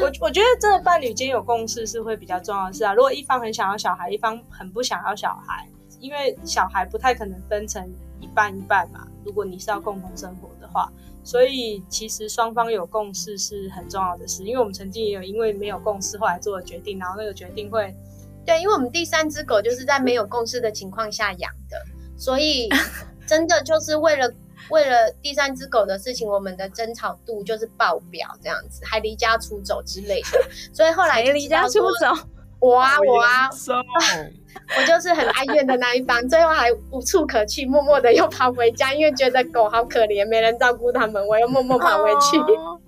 我我觉得这个伴侣间有共识是会比较重要的事啊。如果一方很想要小孩，一方很不想要小孩，因为小孩不太可能分成一半一半嘛。如果你是要共同生活的话，所以其实双方有共识是很重要的事，因为我们曾经也有因为没有共识后来做了决定，然后那个决定会，对，因为我们第三只狗就是在没有共识的情况下养的，所以 真的就是为了为了第三只狗的事情，我们的争吵度就是爆表这样子，还离家出走之类的，所以后来离家出走。我啊，我啊，我就是很哀怨的那一方，最后还无处可去，默默的又跑回家，因为觉得狗好可怜，没人照顾他们，我又默默跑回去。Oh.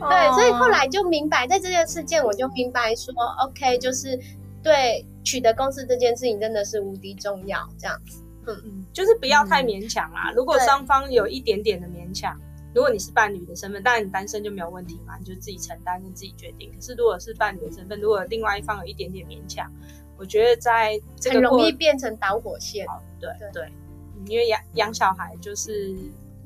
对，所以后来就明白，在这件事件，我就明白说，OK，就是对取得共识这件事情真的是无敌重要，这样子。嗯嗯，就是不要太勉强啦。嗯、如果双方有一点点的勉强。如果你是伴侣的身份，当然你单身就没有问题嘛，你就自己承担跟自己决定。可是如果是伴侣的身份，如果另外一方有一点点勉强，我觉得在这个很容易变成导火线。对对，对，因为养养小孩就是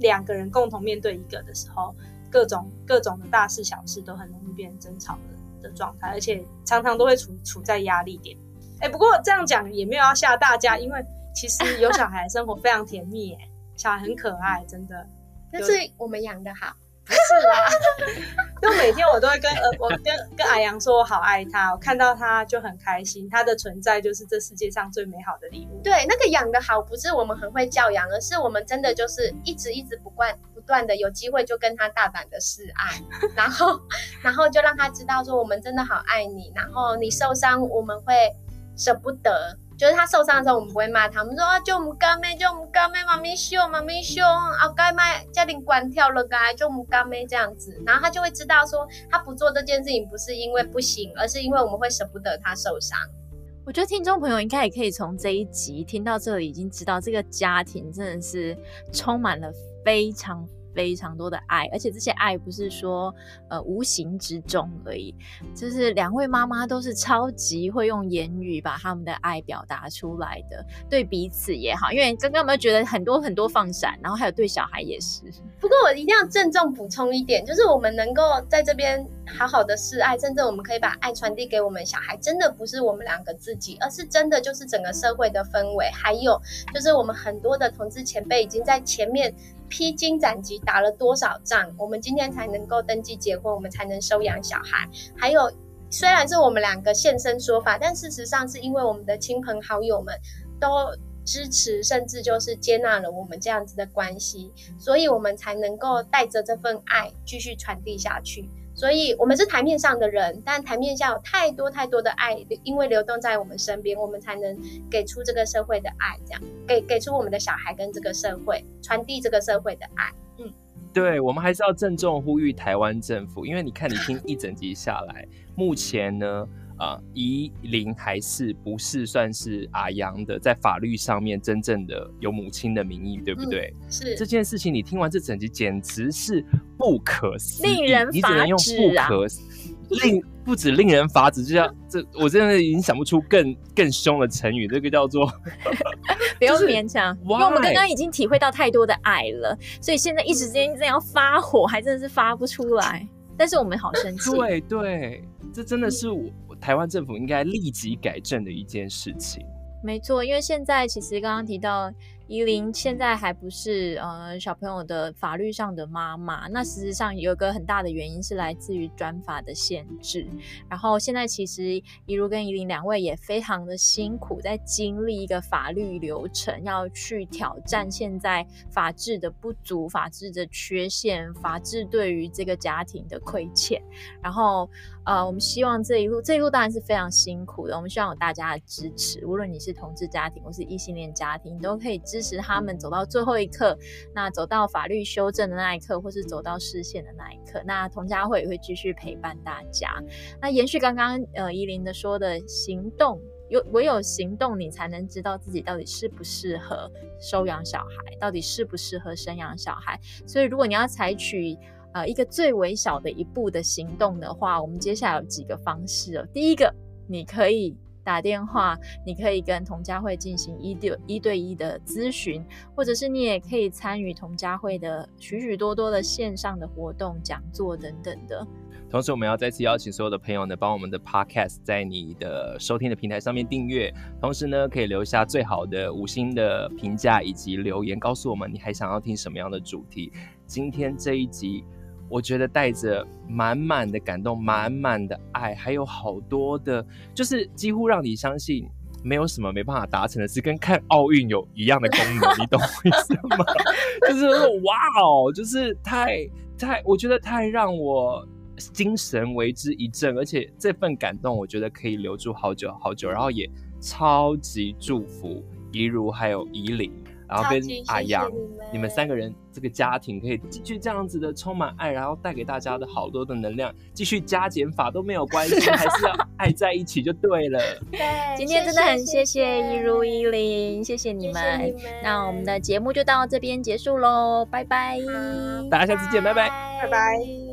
两个人共同面对一个的时候，各种各种的大事小事都很容易变成争吵的的状态，而且常常都会处处在压力点。哎，不过这样讲也没有要吓大家，因为其实有小孩生活非常甜蜜，哎，小孩很可爱，真的。但是我们养的好，不是啦。就每天我都会跟呃，我跟跟阿阳说，我好爱他，我看到他就很开心，他的存在就是这世界上最美好的礼物。对，那个养的好，不是我们很会教养，而是我们真的就是一直一直不断不断的有机会就跟他大胆的示爱，然后然后就让他知道说我们真的好爱你，然后你受伤我们会舍不得。就是他受伤的时候，我们不会骂他，我们说啊，就唔甘咩，就唔甘咩，妈咪秀，妈咪秀，啊该卖家庭关跳了该，就唔甘咩这样子，然后他就会知道说，他不做这件事情不是因为不行，而是因为我们会舍不得他受伤。我觉得听众朋友应该也可以从这一集听到这里，已经知道这个家庭真的是充满了非常。非常多的爱，而且这些爱不是说呃无形之中而已，就是两位妈妈都是超级会用言语把他们的爱表达出来的，对彼此也好。因为刚刚有没有觉得很多很多放闪，然后还有对小孩也是。不过我一定要郑重补充一点，就是我们能够在这边好好的示爱，真正我们可以把爱传递给我们小孩，真的不是我们两个自己，而是真的就是整个社会的氛围，还有就是我们很多的同志前辈已经在前面。披荆斩棘打了多少仗，我们今天才能够登记结婚，我们才能收养小孩。还有，虽然是我们两个现身说法，但事实上是因为我们的亲朋好友们都支持，甚至就是接纳了我们这样子的关系，所以我们才能够带着这份爱继续传递下去。所以，我们是台面上的人，但台面下有太多太多的爱，因为流动在我们身边，我们才能给出这个社会的爱，这样给给出我们的小孩跟这个社会传递这个社会的爱。嗯，对，我们还是要郑重呼吁台湾政府，因为你看，你听一整集下来，目前呢。啊，宜玲还是不是算是阿阳的，在法律上面真正的有母亲的名义，对不对？嗯、是这件事情，你听完这整集简直是不可思议，令人！你只能用不可令不止令人发指，就像这，我真的已经想不出更更凶的成语，这个叫做 不用勉强，因为我们刚刚已经体会到太多的爱了，所以现在一时间这样发火，还真的是发不出来。但是我们好生气，对对，这真的是我。台湾政府应该立即改正的一件事情。没错，因为现在其实刚刚提到。宜玲现在还不是呃小朋友的法律上的妈妈，那实际上有一个很大的原因是来自于专法的限制。然后现在其实宜如跟宜玲两位也非常的辛苦，在经历一个法律流程，要去挑战现在法治的不足、法治的缺陷、法治对于这个家庭的亏欠。然后呃，我们希望这一路这一路当然是非常辛苦的，我们希望有大家的支持，无论你是同志家庭或是异性恋家庭，你都可以支。持他们走到最后一刻，那走到法律修正的那一刻，或是走到释宪的那一刻，那同家会也会继续陪伴大家。那延续刚刚呃宜玲的说的行动，有唯有行动，你才能知道自己到底适不适合收养小孩，到底适不适合生养小孩。所以如果你要采取呃一个最微小的一步的行动的话，我们接下来有几个方式哦。第一个，你可以。打电话，你可以跟童家慧进行一对一对一的咨询，或者是你也可以参与童家慧的许许多多的线上的活动、讲座等等的。同时，我们要再次邀请所有的朋友呢，帮我们的 Podcast 在你的收听的平台上面订阅，同时呢，可以留下最好的五星的评价以及留言，告诉我们你还想要听什么样的主题。今天这一集，我觉得带着满满的感动、满满的爱，还有好多的，就是几乎让你相信没有什么没办法达成的事，跟看奥运有一样的功能，你懂我意思吗？就是说哇哦，就是太太，我觉得太让我精神为之一振，而且这份感动，我觉得可以留住好久好久，然后也超级祝福怡如还有怡伶。然后跟阿阳，谢谢你，你们三个人这个家庭可以继续这样子的充满爱，然后带给大家的好多的能量，继续加减法都没有关系，还是要爱在一起就对了。对，今天真的很谢谢一如一林，谢谢你们。谢谢你们。那我们的节目就到这边结束喽，拜拜，大家下次见，拜拜，拜拜。